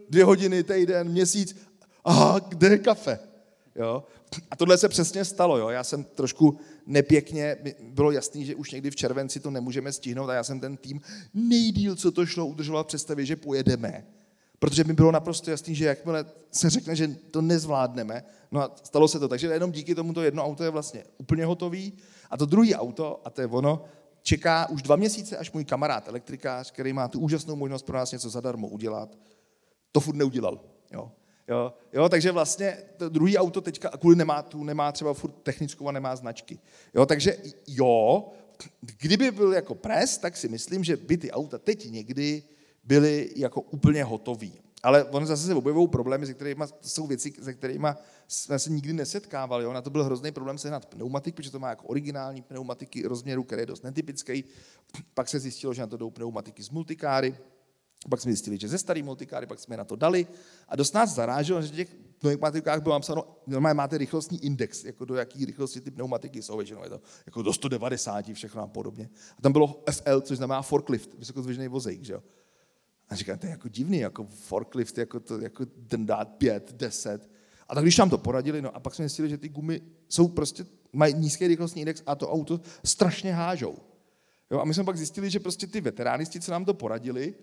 dvě hodiny, týden, měsíc, aha, kde je kafe? Jo? A tohle se přesně stalo. Jo? Já jsem trošku nepěkně, bylo jasný, že už někdy v červenci to nemůžeme stihnout a já jsem ten tým nejdíl, co to šlo, udržoval představě, že pojedeme. Protože mi bylo naprosto jasný, že jakmile se řekne, že to nezvládneme, no a stalo se to. Takže jenom díky tomu to jedno auto je vlastně úplně hotový a to druhé auto, a to je ono, čeká už dva měsíce, až můj kamarád elektrikář, který má tu úžasnou možnost pro nás něco zadarmo udělat, to furt neudělal. Jo. Jo, jo, takže vlastně to druhý auto teďka kvůli nemá, tu nemá třeba furt technickou a nemá značky. Jo, takže jo, kdyby byl jako pres, tak si myslím, že by ty auta teď někdy byly jako úplně hotový. Ale on zase se objevují problémy, se kterými, jsou věci, se kterými jsme se nikdy nesetkávali. Jo. Na to byl hrozný problém sehnat pneumatik, protože to má jako originální pneumatiky rozměru, který je dost netypický. Pak se zjistilo, že na to jdou pneumatiky z multikáry, pak jsme zjistili, že ze starý multikáry, pak jsme na to dali a dost nás zaráželo, že těch pneumatikách bylo napsáno, normálně máte rychlostní index, jako do jaký rychlosti ty pneumatiky jsou, většinou je to jako do 190, všechno a podobně. A tam bylo FL, což znamená forklift, vysokozvěžný vozejk, že jo. A říkám, to je jako divný, jako forklift, jako, to, jako ten dát pět, deset. A tak když nám to poradili, no a pak jsme zjistili, že ty gumy jsou prostě, mají nízký rychlostní index a to auto strašně hážou. Jo, a my jsme pak zjistili, že prostě ty veteránisti, co nám to poradili,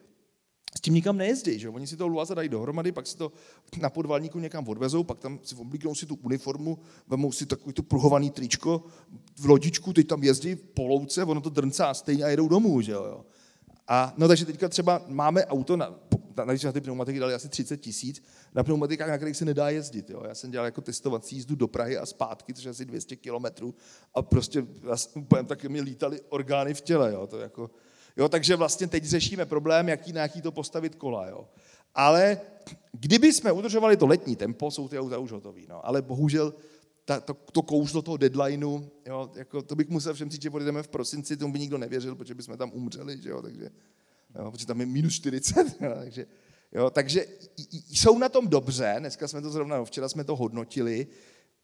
s tím nikam nejezdí, že Oni si to Luaza dají dohromady, pak si to na podvalníku někam odvezou, pak tam si oblíknou si tu uniformu, vemou si takový tu pruhovaný tričko v lodičku, teď tam jezdí po louce, ono to drncá stejně a jedou domů, že jo. A no takže teďka třeba máme auto, na, na, na ty pneumatiky dali asi 30 tisíc, na pneumatikách, na kterých se nedá jezdit. Jo. Já jsem dělal jako testovací jízdu do Prahy a zpátky, což asi 200 kilometrů a prostě úplně tak mi lítaly orgány v těle. Jo. To jako, Jo, takže vlastně teď řešíme problém, jaký, na jaký to postavit kola. Jo. Ale kdyby jsme udržovali to letní tempo, jsou ty auta už hotový. No. Ale bohužel ta, to, to kouzlo toho deadlineu, jo, jako, to bych musel všem říct, že odjedeme v prosinci, tomu by nikdo nevěřil, protože bychom tam umřeli. Že jo, takže, jo, protože tam je minus 40, jo, takže, jo, takže jsou na tom dobře, dneska jsme to zrovna, no, včera jsme to hodnotili,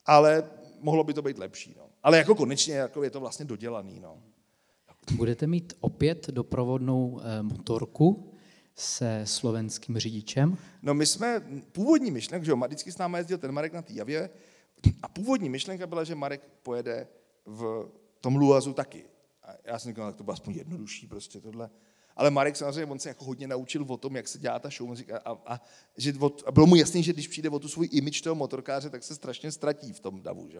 ale mohlo by to být lepší. No. Ale jako konečně jako je to vlastně dodělaný. No. Budete mít opět doprovodnou eh, motorku se slovenským řidičem? No my jsme, původní myšlenka, že jo, vždycky s námi jezdil ten Marek na té javě, a původní myšlenka byla, že Marek pojede v tom Luazu taky. A já jsem říkal, tak to bylo aspoň jednodušší prostě tohle. Ale Marek samozřejmě, on se jako hodně naučil o tom, jak se dělá ta show a, a, a, že od, a bylo mu jasný, že když přijde o tu svůj image toho motorkáře, tak se strašně ztratí v tom davu. Že?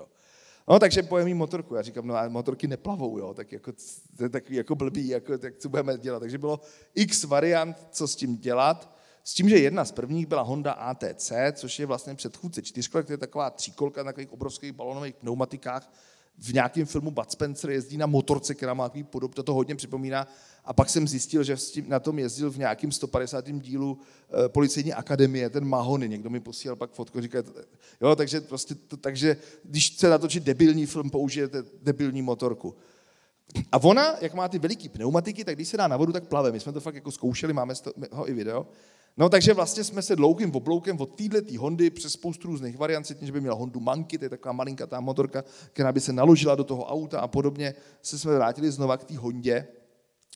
No, takže pojem jí motorku. Já říkám, no a motorky neplavou, jo, tak jako, to je takový jako blbý, jako, tak co budeme dělat. Takže bylo x variant, co s tím dělat. S tím, že jedna z prvních byla Honda ATC, což je vlastně předchůdce čtyřkolek, to je taková tříkolka na takových obrovských balonových pneumatikách. V nějakém filmu Bud Spencer jezdí na motorce, která má takový podob, to, to hodně připomíná. A pak jsem zjistil, že na tom jezdil v nějakém 150. dílu e, Policejní akademie, ten Mahony, někdo mi posílal pak fotku, říká, jo, takže, prostě to, takže když chce natočit debilní film, použijete debilní motorku. A ona, jak má ty veliké pneumatiky, tak když se dá na vodu, tak plave. My jsme to fakt jako zkoušeli, máme z toho i video. No takže vlastně jsme se dlouhým obloukem od této Hondy přes spoustu různých variant, že by měla Hondu Manky, to je taková malinkatá motorka, která by se naložila do toho auta a podobně, se jsme vrátili znova k té Hondě,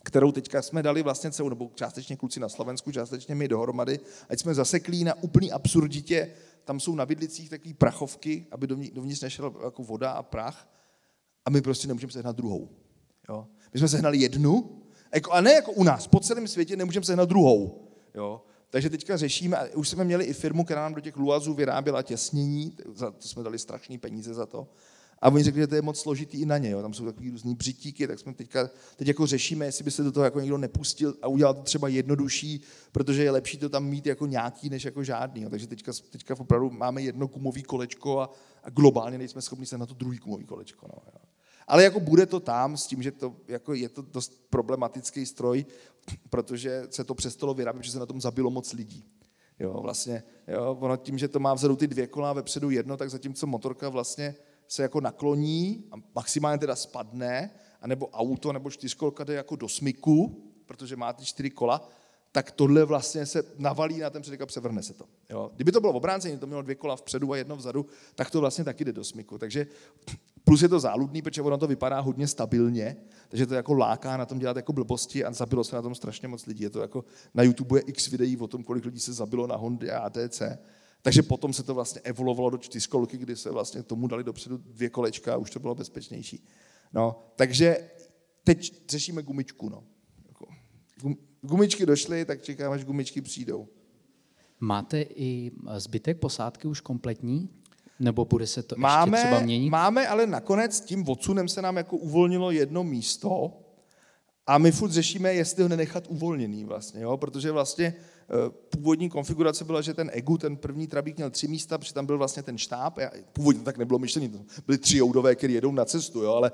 kterou teďka jsme dali vlastně celou, nebo částečně kluci na Slovensku, částečně my dohromady, ať jsme zaseklí na úplný absurditě, tam jsou na vidlicích takové prachovky, aby dovnitř nešel jako voda a prach, a my prostě nemůžeme sehnat druhou. Jo? My jsme sehnali jednu, jako, a ne jako u nás, po celém světě nemůžeme sehnat druhou. Jo? Takže teďka řešíme, a už jsme měli i firmu, která nám do těch luazů vyráběla těsnění, za to jsme dali strašné peníze za to. A oni řekli, že to je moc složitý i na ně. Jo. Tam jsou takový různý břitíky, tak jsme teďka, teď jako řešíme, jestli by se do toho jako někdo nepustil a udělal to třeba jednodušší, protože je lepší to tam mít jako nějaký, než jako žádný. Jo. Takže teďka, teďka opravdu máme jedno kumový kolečko a, a globálně nejsme schopni se na to druhý kumový kolečko. No, jo. Ale jako bude to tam s tím, že to, jako je to dost problematický stroj, protože se to přestalo vyrábět, že se na tom zabilo moc lidí. Jo, vlastně, jo, ono tím, že to má vzadu ty dvě kola, vepředu jedno, tak zatímco motorka vlastně se jako nakloní a maximálně teda spadne, anebo auto nebo čtyřkolka jde jako do smyku, protože má ty čtyři kola, tak tohle vlastně se navalí na ten předek a převrhne se to. Jo. Kdyby to bylo v obráceně, to mělo dvě kola vpředu a jedno vzadu, tak to vlastně taky jde do smyku. Takže plus je to záludný, protože ono to vypadá hodně stabilně, takže to jako láká na tom dělat jako blbosti a zabilo se na tom strašně moc lidí. Je to jako na YouTube je x videí o tom, kolik lidí se zabilo na Hondy a ATC. Takže potom se to vlastně evolovalo do čtyřkolky, kdy se vlastně tomu dali dopředu dvě kolečka a už to bylo bezpečnější. No, takže teď řešíme gumičku. No. Jako, gumičky došly, tak čekám, až gumičky přijdou. Máte i zbytek posádky už kompletní? Nebo bude se to máme, ještě třeba měnit? Máme, ale nakonec tím odsunem se nám jako uvolnilo jedno místo a my furt řešíme, jestli ho nenechat uvolněný vlastně, jo? protože vlastně Eh, původní konfigurace byla, že ten EGU, ten první trabík měl tři místa, protože tam byl vlastně ten štáb. Původně to tak nebylo myšlený, to byly tři joudové, které jedou na cestu, jo, ale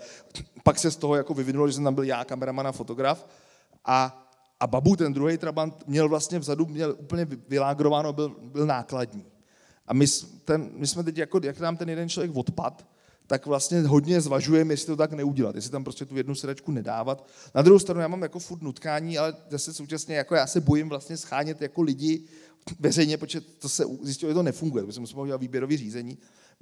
pak se z toho jako vyvinulo, že jsem tam byl já, kameraman a fotograf. A, a Babu, ten druhý trabant, měl vlastně vzadu, měl úplně vylágrováno, byl, byl nákladní. A my, ten, my jsme teď, jako, jak nám ten jeden člověk odpad, tak vlastně hodně zvažujeme, jestli to tak neudělat, jestli tam prostě tu jednu sedačku nedávat. Na druhou stranu já mám jako furt nutkání, ale zase současně jako já se bojím vlastně schánět jako lidi veřejně, protože to se zjistilo, že to nefunguje, protože musíme udělat výběrový řízení.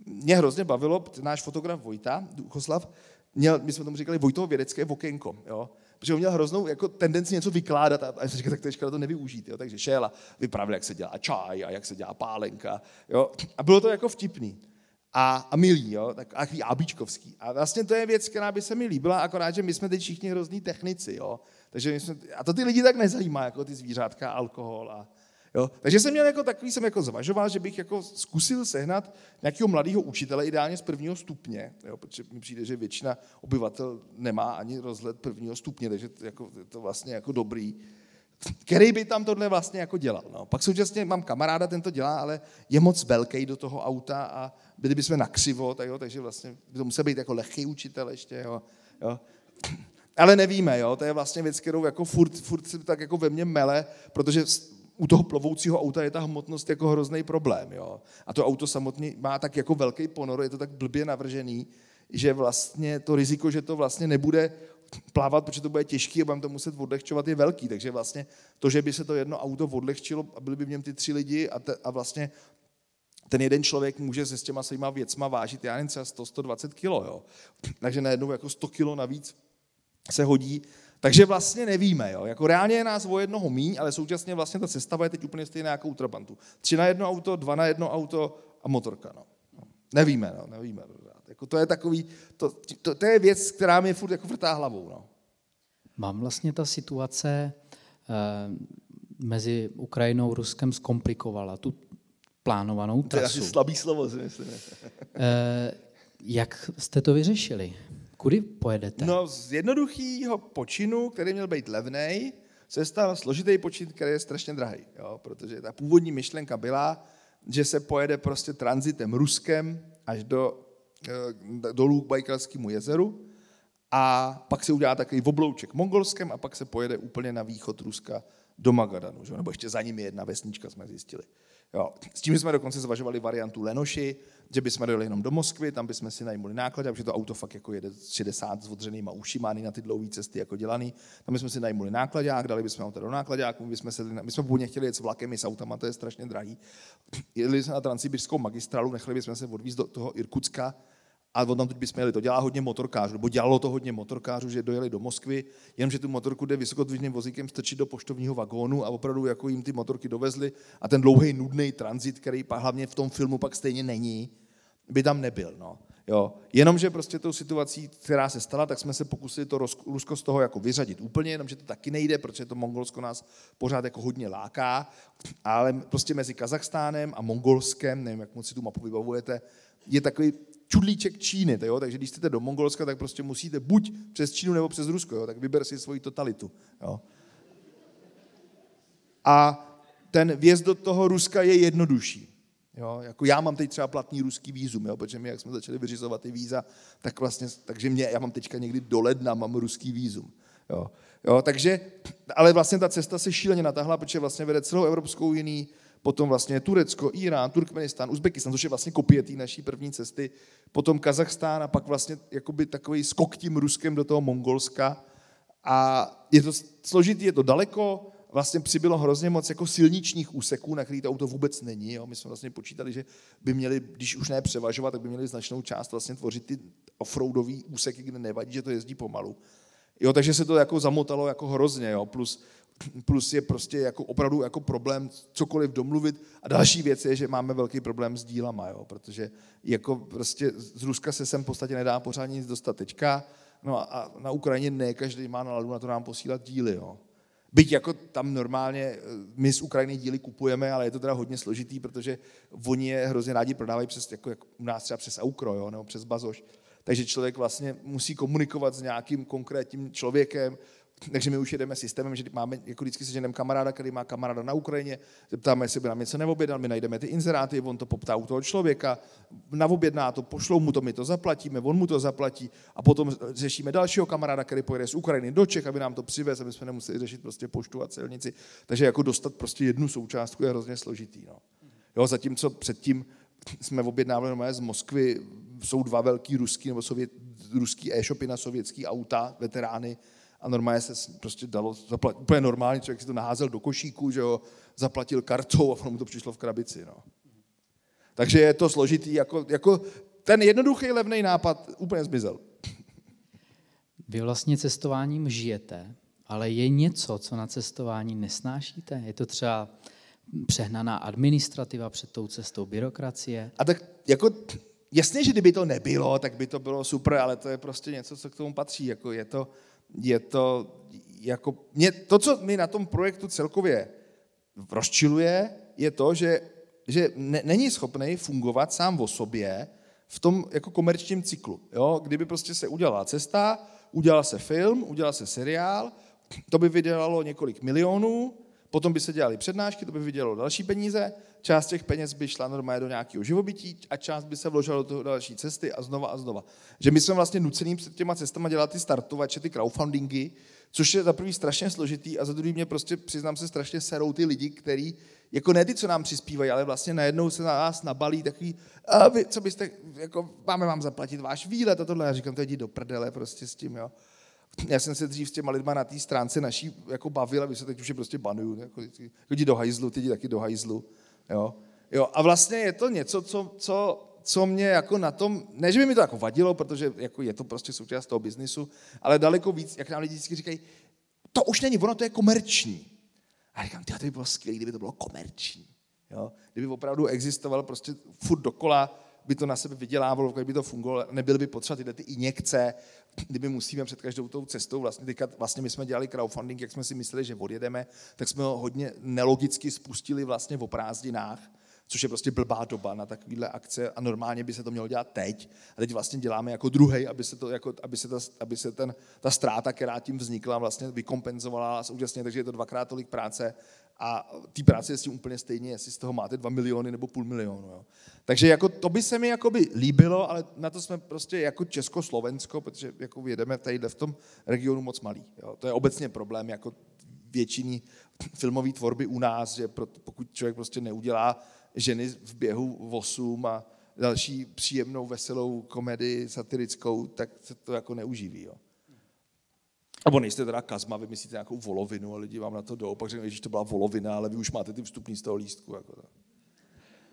Mě hrozně bavilo, náš fotograf Vojta, Duchoslav, měl, my jsme tomu říkali Vojtovo vědecké okénko, jo? Protože on měl hroznou jako tendenci něco vykládat a, a jsem říkal, tak to je škoda to nevyužít. Jo? Takže šel a vypravil, jak se dělá čaj a jak se dělá pálenka. Jo? A bylo to jako vtipný a, a milý, jo, tak takový abíčkovský. A vlastně to je věc, která by se mi líbila, akorát, že my jsme teď všichni hrozný technici, jo. Takže my jsme, a to ty lidi tak nezajímá, jako ty zvířátka, alkohol a, jo. Takže jsem měl jako takový, jsem jako zvažoval, že bych jako zkusil sehnat nějakého mladého učitele, ideálně z prvního stupně, jo, protože mi přijde, že většina obyvatel nemá ani rozhled prvního stupně, takže to, jako, je to vlastně jako dobrý který by tam tohle vlastně jako dělal. No. Pak současně mám kamaráda, ten to dělá, ale je moc velký do toho auta a byli bychom na křivo, tak jo, takže vlastně by to musel být jako lehký učitel ještě. Jo, jo. Ale nevíme, jo, to je vlastně věc, kterou jako furt, furt tak jako ve mně mele, protože u toho plovoucího auta je ta hmotnost jako hrozný problém. Jo. A to auto samotně má tak jako velký ponor, je to tak blbě navržený, že vlastně to riziko, že to vlastně nebude plavat, protože to bude těžký a budeme to muset odlehčovat, je velký. Takže vlastně to, že by se to jedno auto odlehčilo a byli by v něm ty tři lidi a, te, a vlastně ten jeden člověk může se s těma svýma věcma vážit, já nevím, třeba 100-120 kilo, jo. Takže najednou jako 100 kilo navíc se hodí. Takže vlastně nevíme, jo. Jako reálně je nás o jednoho míň, ale současně vlastně ta sestava je teď úplně stejná jako u Trabantu. Tři na jedno auto, dva na jedno auto a motorka, no. Nevíme, no, nevíme. Jako to je takový, to, to, to, je věc, která mi furt jako vrtá hlavou, no. Mám vlastně ta situace e, mezi Ukrajinou a Ruskem zkomplikovala tu plánovanou trasu. To je asi slabý slovo, si myslím. E, jak jste to vyřešili? Kudy pojedete? No z jednoduchého počinu, který měl být levný, se stal složitý počin, který je strašně drahý. Jo? Protože ta původní myšlenka byla, že se pojede prostě transitem Ruskem až do, eh, dolů k Bajkalskému jezeru a pak se udělá takový oblouček mongolskem a pak se pojede úplně na východ Ruska do Magadanu. Že? Nebo ještě za nimi jedna vesnička jsme zjistili. Jo. S tím jsme dokonce zvažovali variantu Lenoši, že bychom dojeli jenom do Moskvy, tam bychom si najmuli náklad, protože to auto fakt jako jede 60 s odřenýma ušima, na ty dlouhé cesty jako dělaný. Tam bychom si najmuli nákladák, dali bychom auto do nákladáku, my jsme, se, my jsme původně chtěli jet s vlakem i s autama, to je strašně drahý. Jeli jsme na Transsibirskou magistrálu, nechali bychom se odvízt do toho Irkutska, a od tam teď bychom jeli. To dělá hodně motorkářů, nebo dělalo to hodně motorkářů, že dojeli do Moskvy, jenomže tu motorku jde vysokodvižným vozíkem strčit do poštovního vagónu a opravdu jako jim ty motorky dovezli a ten dlouhý nudný tranzit, který hlavně v tom filmu pak stejně není, by tam nebyl. No. Jo. Jenomže prostě tou situací, která se stala, tak jsme se pokusili to Rusko z toho jako vyřadit úplně, jenomže to taky nejde, protože to Mongolsko nás pořád jako hodně láká, ale prostě mezi Kazachstánem a Mongolskem, nevím, jak moc si tu mapu vybavujete, je takový čudlíček Číny, jo? takže když jste do Mongolska, tak prostě musíte buď přes Čínu nebo přes Rusko, jo? tak vyber si svoji totalitu. Jo? A ten vjezd do toho Ruska je jednodušší. Jo, jako já mám teď třeba platný ruský výzum, jo, protože my, jak jsme začali vyřizovat ty víza, tak vlastně, takže mě, já mám teďka někdy do ledna, mám ruský výzum. Jo. Jo, takže, ale vlastně ta cesta se šíleně natahla, protože vlastně vede celou Evropskou jiný, potom vlastně Turecko, Irán, Turkmenistán, Uzbekistán, což je vlastně kopie té naší první cesty, potom Kazachstán a pak vlastně jakoby takový skok tím Ruskem do toho Mongolska. A je to složitý, je to daleko, vlastně přibylo hrozně moc jako silničních úseků, na který to auto vůbec není. Jo. My jsme vlastně počítali, že by měli, když už ne převažovat, tak by měli značnou část vlastně tvořit ty offroadové úseky, kde nevadí, že to jezdí pomalu. Jo, takže se to jako zamotalo jako hrozně, jo. Plus, plus je prostě jako opravdu jako problém cokoliv domluvit. A další věc je, že máme velký problém s dílama, jo, protože jako prostě z Ruska se sem v podstatě nedá pořádně nic dostat teďka, no a, a na Ukrajině ne každý má náladu na to nám posílat díly, jo. Byť jako tam normálně eh, my z Ukrajiny díly kupujeme, ale je to teda hodně složitý, protože oni je hrozně rádi prodávají přes, jako, jako u nás třeba přes Aukro, jo, nebo přes Bazoš. Takže člověk vlastně musí komunikovat s nějakým konkrétním člověkem, takže my už jedeme systémem, že máme, jako vždycky se ženem kamaráda, který má kamaráda na Ukrajině, zeptáme, jestli by nám něco neobjednal, my najdeme ty inzeráty, on to poptá u toho člověka, navobjedná to, pošlou mu to, my to zaplatíme, on mu to zaplatí a potom řešíme dalšího kamaráda, který pojede z Ukrajiny do Čech, aby nám to přivez, aby jsme nemuseli řešit prostě poštu a celnici. Takže jako dostat prostě jednu součástku je hrozně složitý. No. Jo, zatímco předtím jsme objednávali z Moskvy, jsou dva velký ruský nebo sovět, ruský e-shopy na sovětský auta, veterány, a normálně se prostě dalo, zaplat, úplně normálně, člověk si to naházel do košíku, že jo, zaplatil kartou a ono mu to přišlo v krabici. No. Takže je to složitý, jako, jako ten jednoduchý levný nápad úplně zmizel. Vy vlastně cestováním žijete, ale je něco, co na cestování nesnášíte? Je to třeba přehnaná administrativa před tou cestou, byrokracie? A tak jako jasně, že kdyby to nebylo, tak by to bylo super, ale to je prostě něco, co k tomu patří. Jako je to, je to jako, mě, to, co mi na tom projektu celkově rozčiluje, je to, že, že ne, není schopný fungovat sám o sobě v tom jako komerčním cyklu. Jo? Kdyby prostě se udělala cesta, udělal se film, udělal se seriál, to by vydělalo několik milionů, potom by se dělaly přednášky, to by vydělalo další peníze, část těch peněz by šla normálně do nějakého živobytí a část by se vložila do toho další cesty a znova a znova. Že my jsme vlastně nuceným před těma cestama dělat ty startovače, ty crowdfundingy, což je za prvý strašně složitý a za druhý mě prostě, přiznám se, strašně serou ty lidi, kteří, jako ne ty, co nám přispívají, ale vlastně najednou se na nás nabalí takový, a vy, co byste, jako máme vám zaplatit váš výlet a tohle. Já říkám, to jdi do prdele prostě s tím, jo. Já jsem se dřív s těma lidma na té stránce naší jako bavil a vy se teď už je prostě banuju. Jako, chodí do hajzlu, ty taky do hajzlu. Jo? Jo, a vlastně je to něco, co, co, co mě jako na tom, ne, že by mi to jako vadilo, protože jako je to prostě součást toho biznisu, ale daleko víc, jak nám lidi vždycky říkají, to už není, ono to je komerční. A říkám, to by bylo skvělé, kdyby to bylo komerční. Jo? Kdyby opravdu existoval prostě furt dokola, by to na sebe vydělávalo, kdyby to fungovalo, nebyly by potřeba tyhle ty injekce, kdyby musíme před každou tou cestou, vlastně, teďka, vlastně my jsme dělali crowdfunding, jak jsme si mysleli, že odjedeme, tak jsme ho hodně nelogicky spustili vlastně v prázdninách, což je prostě blbá doba na takovéhle akce a normálně by se to mělo dělat teď. A teď vlastně děláme jako druhý, aby se, to, jako, aby se, ta, aby se ten, ta ztráta, která tím vznikla, vlastně vykompenzovala současně, takže je to dvakrát tolik práce a té práce je s tím úplně stejně, jestli z toho máte dva miliony nebo půl milionu. Jo. Takže jako to by se mi jakoby líbilo, ale na to jsme prostě jako Československo, protože jako jedeme tady v tom regionu moc malý. Jo. To je obecně problém jako většiny filmové tvorby u nás, že pokud člověk prostě neudělá ženy v běhu 8 a další příjemnou, veselou komedii satirickou, tak se to jako neuživí. Jo. Nebo nejste teda kazma, vymyslíte nějakou volovinu a lidi vám na to jdou, pak řeknou, že to byla volovina, ale vy už máte ty vstupní z toho lístku. Jako to.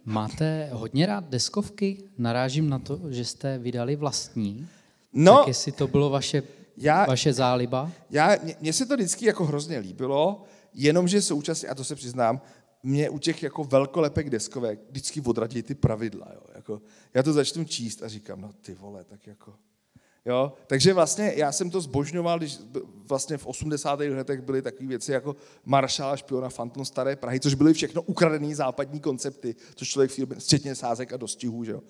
Máte hodně rád deskovky? Narážím na to, že jste vydali vlastní. No, tak jestli to bylo vaše, já, vaše záliba? Já, mně se to vždycky jako hrozně líbilo, jenomže současně, a to se přiznám, mě u těch jako velkolepek deskovek vždycky odradí ty pravidla. Jo. Jako, já to začnu číst a říkám, no ty vole, tak jako... Jo? Takže vlastně já jsem to zbožňoval, když vlastně v 80. letech byly takové věci jako Maršala, špiona, Fantom Staré Prahy, což byly všechno ukradené západní koncepty, což člověk v včetně sázek a dostihů. Že jo?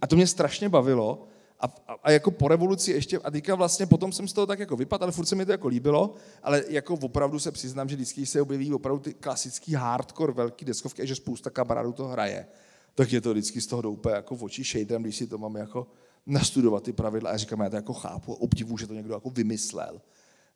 A to mě strašně bavilo, a, a, a, jako po revoluci ještě, a teďka vlastně potom jsem z toho tak jako vypadl, ale furt se mi to jako líbilo, ale jako opravdu se přiznám, že vždycky se objeví opravdu ty klasický hardcore velký deskovky a že spousta kamarádů to hraje, tak je to vždycky z toho do úplně jako v oči shaderem, když si to mám jako nastudovat ty pravidla a říkám, já to jako chápu, obdivu, že to někdo jako vymyslel.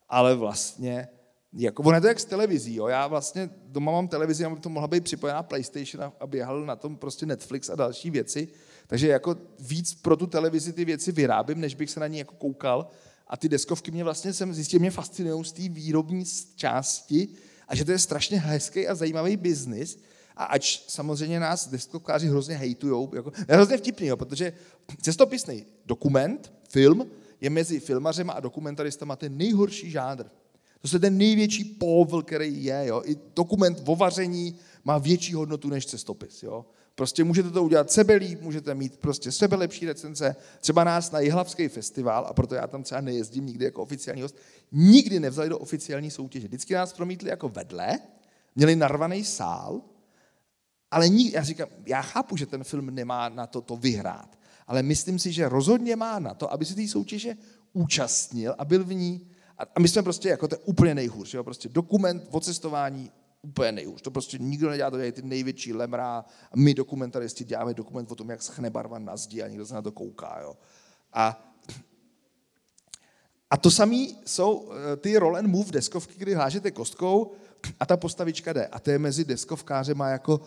Ale vlastně, jako, ono je to jak s televizí, jo. já vlastně doma mám televizi, aby to mohla být připojená PlayStation a běhal na tom prostě Netflix a další věci, takže jako víc pro tu televizi ty věci vyrábím, než bych se na ní jako koukal. A ty deskovky mě vlastně jsem zjistil, mě fascinují z té výrobní části a že to je strašně hezký a zajímavý biznis. A ač samozřejmě nás deskovkáři hrozně hejtujou, jako, hrozně vtipný, jo, protože cestopisný dokument, film, je mezi filmařema a dokumentaristama ten nejhorší žánr. To je ten největší povl, který je. Jo. I dokument o vaření má větší hodnotu než cestopis. Jo. Prostě můžete to udělat sebe líp, můžete mít prostě sebe lepší recenze. Třeba nás na Jihlavský festival, a proto já tam třeba nejezdím nikdy jako oficiální host, nikdy nevzali do oficiální soutěže. Vždycky nás promítli jako vedle, měli narvaný sál, ale ní, já říkám, já chápu, že ten film nemá na to to vyhrát, ale myslím si, že rozhodně má na to, aby se té soutěže účastnil a byl v ní. A my jsme prostě jako to úplně nejhůř, jo? prostě dokument o cestování úplně nejhůř. To prostě nikdo nedělá, to dělají ty největší lemra. A my dokumentaristi děláme dokument o tom, jak schne barva na zdi a někdo se na to kouká. Jo. A, a to samé jsou eh, ty roll and move deskovky, kdy hážete kostkou a ta postavička jde. A to je mezi deskovkářema jako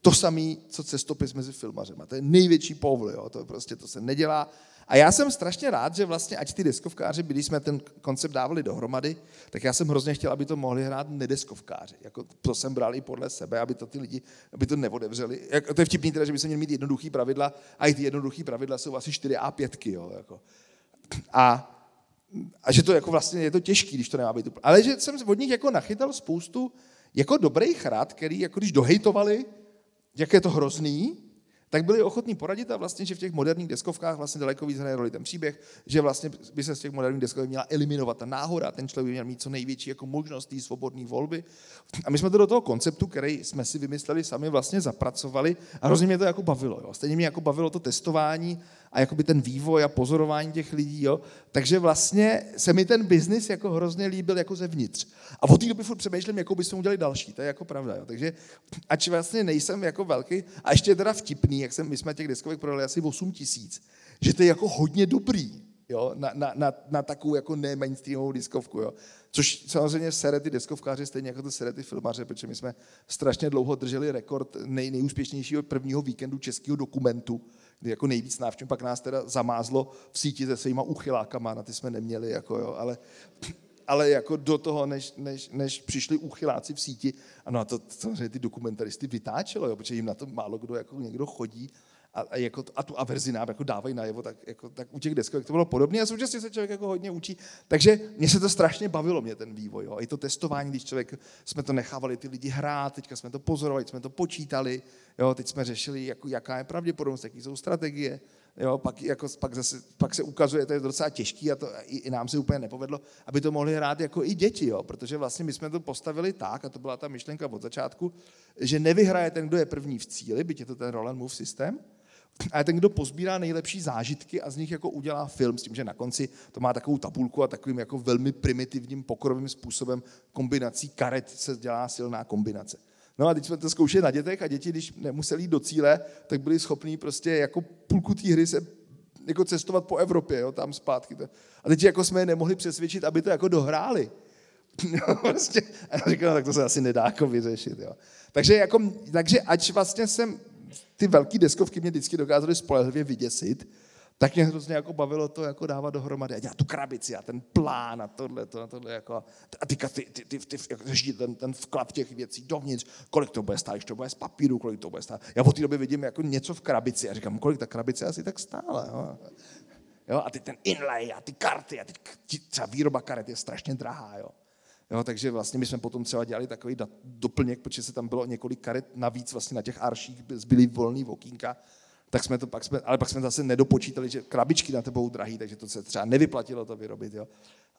to samé, co cestopis mezi filmařema. To je největší povl, jo. To, prostě, to se nedělá a já jsem strašně rád, že vlastně, ať ty deskovkáři, když jsme ten koncept dávali dohromady, tak já jsem hrozně chtěl, aby to mohli hrát nedeskovkáři. Jako to jsem bral i podle sebe, aby to ty lidi, aby to neodevřeli. Jak, to je vtipný teda, že by se měli mít jednoduchý pravidla, a i ty jednoduchý pravidla jsou asi 4 a 5, jo, jako. A a že to jako vlastně je to těžký, když to nemá být. Ale že jsem od nich jako nachytal spoustu jako dobrých rad, který jako když dohejtovali, jak je to hrozný, tak byli ochotní poradit a vlastně, že v těch moderních deskovkách vlastně daleko víc hraje roli ten příběh, že vlastně by se z těch moderních deskovek měla eliminovat ta náhoda, ten člověk by měl mít co největší jako možnost té svobodné volby. A my jsme to do toho konceptu, který jsme si vymysleli sami, vlastně zapracovali a hrozně mě to jako bavilo. Jo. Stejně mě jako bavilo to testování a jakoby ten vývoj a pozorování těch lidí. Jo. Takže vlastně se mi ten biznis jako hrozně líbil jako zevnitř. A od té doby furt přemýšlím, jakou bychom udělali další. To je jako pravda. Jo. Takže ač vlastně nejsem jako velký, a ještě teda vtipný, jak jsem, my jsme těch deskovek prodali asi 8 tisíc, že to je jako hodně dobrý jo, na, na, na, na takovou jako ne mainstreamovou diskovku. Jo. Což samozřejmě sere ty deskovkáři stejně jako to sere ty filmaře, protože my jsme strašně dlouho drželi rekord nej, nejúspěšnějšího prvního víkendu českého dokumentu, kdy jako nejvíc návštěv, pak nás teda zamázlo v síti se svýma uchylákama, na ty jsme neměli, jako jo, ale, ale jako do toho, než, než, než přišli uchyláci v síti, ano a to samozřejmě ty dokumentaristy vytáčelo, jo, protože jim na to málo kdo jako někdo chodí a, a, jako, a tu averzi nám jako dávají najevo, tak, jako, tak u těch deskovek to bylo podobné a současně se člověk jako hodně učí. Takže mě se to strašně bavilo, mě ten vývoj. Jo. I to testování, když člověk, jsme to nechávali ty lidi hrát, teďka jsme to pozorovali, jsme to počítali, jo, teď jsme řešili, jako, jaká je pravděpodobnost, jaké jsou strategie, Jo, pak, jako, pak, zase, pak se ukazuje, to je docela těžký a to i, i nám se úplně nepovedlo, aby to mohli hrát jako i děti, jo, protože vlastně my jsme to postavili tak, a to byla ta myšlenka od začátku, že nevyhraje ten, kdo je první v cíli, byť je to ten roll and move systém, a ten, kdo pozbírá nejlepší zážitky a z nich jako udělá film, s tím, že na konci to má takovou tabulku a takovým jako velmi primitivním pokrovým způsobem kombinací karet se dělá silná kombinace. No a teď jsme to zkoušeli na dětech a děti, když nemuseli jít do cíle, tak byli schopní prostě jako půlku té hry se jako cestovat po Evropě, jo, tam zpátky. A teď jako jsme je nemohli přesvědčit, aby to jako dohráli. No, prostě, a říkám, no, tak to se asi nedá jako vyřešit. Jo. Takže, jako, takže ať vlastně jsem ty velké deskovky mě vždycky dokázaly spolehlivě vyděsit, tak mě hrozně jako bavilo to jako dávat dohromady a dělat tu krabici a ten plán a tohle, to, a tohle jako, a ty, ty, ty, ty, ty, ty ten, ten vklad těch věcí dovnitř, kolik to bude stát, když to bude z papíru, kolik to bude stát. Já od té doby vidím jako něco v krabici a říkám, kolik ta krabice asi tak stála. Jo. Jo, a ty ten inlay a ty karty a ty, třeba výroba karet je strašně drahá. Jo. Jo, takže vlastně my jsme potom třeba dělali takový doplněk, protože se tam bylo několik karet navíc vlastně na těch arších, zbyly volný okýnka, tak jsme to pak jsme, ale pak jsme zase nedopočítali, že krabičky na tebou drahý, takže to se třeba nevyplatilo to vyrobit. Jo.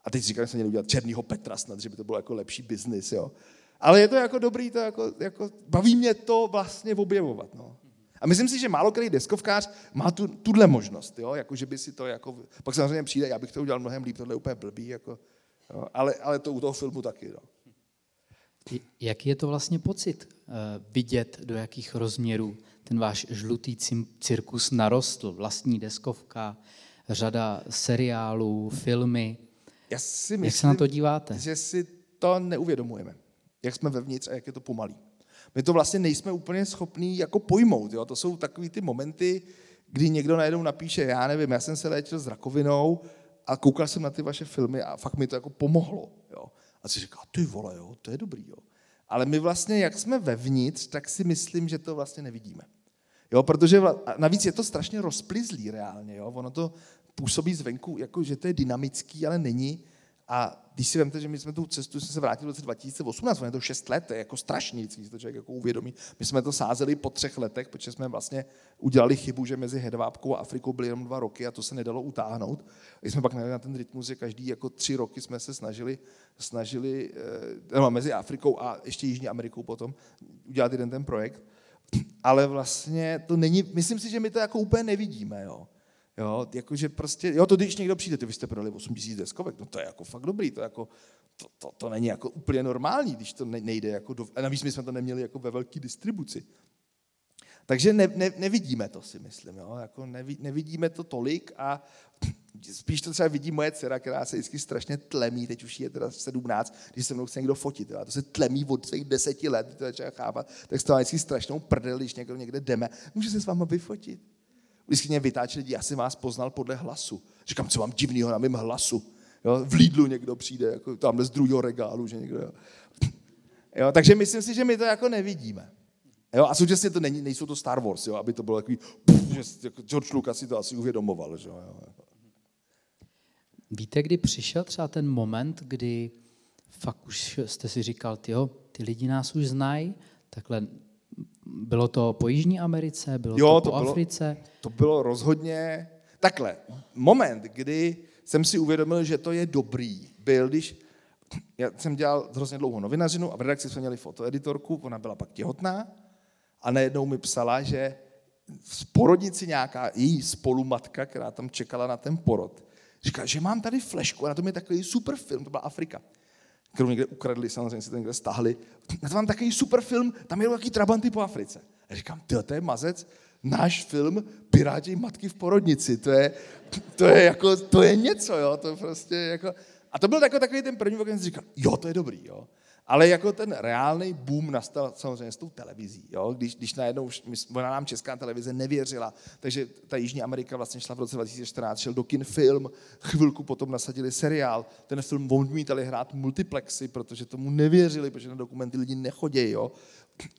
A teď říkám, že jsme měli udělat černýho Petra snad, že by to bylo jako lepší biznis. Jo. Ale je to jako dobrý, to jako, jako, baví mě to vlastně objevovat. No. A myslím si, že málo který deskovkář má tu, tuhle možnost, jo? Jako, že by si to jako, pak samozřejmě přijde, já bych to udělal mnohem líp, tohle je úplně blbý, jako, Jo, ale, ale to u toho filmu taky. No. Jaký je to vlastně pocit uh, vidět, do jakých rozměrů ten váš žlutý cirkus narostl? Vlastní deskovka, řada seriálů, filmy. Já si myslím, jak se na to díváte? Že si to neuvědomujeme. Jak jsme vevnitř a jak je to pomalý. My to vlastně nejsme úplně schopní jako pojmout. Jo? To jsou takový ty momenty, kdy někdo najednou napíše, já nevím, já jsem se léčil s rakovinou a koukal jsem na ty vaše filmy a fakt mi to jako pomohlo. Jo. A si říká, ty vole, jo, to je dobrý. Jo. Ale my vlastně, jak jsme vevnitř, tak si myslím, že to vlastně nevidíme. Jo, protože navíc je to strašně rozplizlý reálně. Jo. Ono to působí zvenku, jako že to je dynamický, ale není. A když si vemte, že my jsme tu cestu, jsme se vrátili v roce 2018, je to 6 let, to je jako strašný, když to člověk jako uvědomí. My jsme to sázeli po třech letech, protože jsme vlastně udělali chybu, že mezi Hedvábkou a Afrikou byly jenom dva roky a to se nedalo utáhnout. A jsme pak na ten rytmus, že každý jako tři roky jsme se snažili, snažili eh, no, mezi Afrikou a ještě Jižní Amerikou potom udělat jeden ten projekt. Ale vlastně to není, myslím si, že my to jako úplně nevidíme, jo. Jo, jakože prostě, jo, to když někdo přijde, ty vy jste prodali 8 tisíc deskovek, no to je jako fakt dobrý, to, jako, to, to, to není jako úplně normální, když to nejde jako do, a navíc my jsme to neměli jako ve velké distribuci. Takže ne, ne, nevidíme to, si myslím, jo? Jako nevi, nevidíme to tolik a spíš to třeba vidí moje dcera, která se vždycky strašně tlemí, teď už je teda 17, když se mnou chce někdo fotit, jo? to se tlemí od svých deseti let, to začíná chápat, tak to má vždycky strašnou prdel, když někdo někde jdeme, může se s váma vyfotit vždycky mě vytáčí lidi, já jsem vás poznal podle hlasu. Říkám, co mám divného na mém hlasu. Jo, v Lidlu někdo přijde, jako tamhle z druhého regálu, že někdo, jo. jo. takže myslím si, že my to jako nevidíme. Jo, a současně to není, nejsou to Star Wars, jo, aby to bylo takový, puf, že jako George Lucas si to asi uvědomoval. Že jo. Víte, kdy přišel třeba ten moment, kdy fakt už jste si říkal, jo, ty lidi nás už znají, takhle bylo to po Jižní Americe, bylo jo, to po to bylo, Africe? To bylo rozhodně takhle. Moment, kdy jsem si uvědomil, že to je dobrý, byl, když já jsem dělal hrozně dlouho novinařinu a v redakci jsme měli fotoeditorku, ona byla pak těhotná a najednou mi psala, že v porodnici nějaká její spolumatka, která tam čekala na ten porod, říká, že mám tady flešku a na tom je takový super film, to byla Afrika kterou někde ukradli, samozřejmě si to někde stáhli. Na to mám takový super film, tam jedou jaký trabanty po Africe. A říkám, ty, to je mazec, náš film Piráti matky v porodnici, to je, to je jako, to je něco, jo, to prostě jako... A to byl takový, takový ten první, jsem říkal, jo, to je dobrý, jo. Ale jako ten reálný boom nastal samozřejmě s tou televizí, jo? Když, když najednou ona nám česká televize nevěřila, takže ta Jižní Amerika vlastně šla v roce 2014, šel do kin film, chvilku potom nasadili seriál, ten film odmítali hrát multiplexy, protože tomu nevěřili, protože na dokumenty lidi nechodí, jo?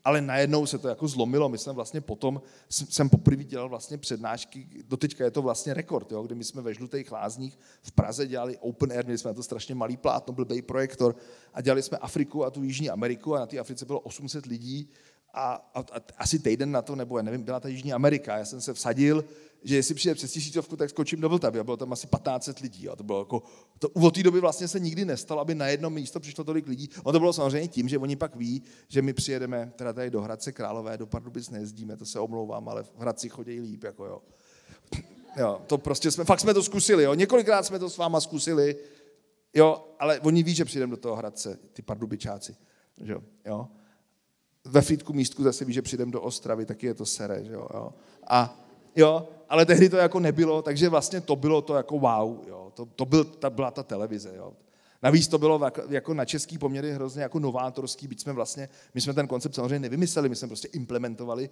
Ale najednou se to jako zlomilo. My jsme vlastně potom, jsem poprvé dělal vlastně přednášky, doteďka je to vlastně rekord, jo, kdy my jsme ve Žlutých lázních v Praze dělali open air, měli jsme na to strašně malý plátno, byl projektor a dělali jsme Afriku a tu Jižní Ameriku a na té Africe bylo 800 lidí a, a, a asi týden na to, nebo já nevím, byla ta Jižní Amerika. Já jsem se vsadil, že jestli přijde přes tisícovku, tak skočím do Vltavy. A bylo tam asi 1500 lidí. A to bylo jako, to, od té doby vlastně se nikdy nestalo, aby na jedno místo přišlo tolik lidí. On to bylo samozřejmě tím, že oni pak ví, že my přijedeme teda tady do Hradce Králové, do Pardubic nejezdíme, to se omlouvám, ale v Hradci chodí líp, jako jo. Jo, to prostě jsme, fakt jsme to zkusili, jo. Několikrát jsme to s váma zkusili, jo, ale oni ví, že přijdeme do toho Hradce, ty pardubičáci, že jo. Ve Frýdku místku zase ví, že přijdeme do Ostravy, taky je to sere, že jo. jo. A jo, ale tehdy to jako nebylo, takže vlastně to bylo to jako wow, jo. To, to byl, ta, byla ta televize, jo. Navíc to bylo jako na český poměry hrozně jako novátorský, byť jsme vlastně, my jsme ten koncept samozřejmě nevymysleli, my jsme prostě implementovali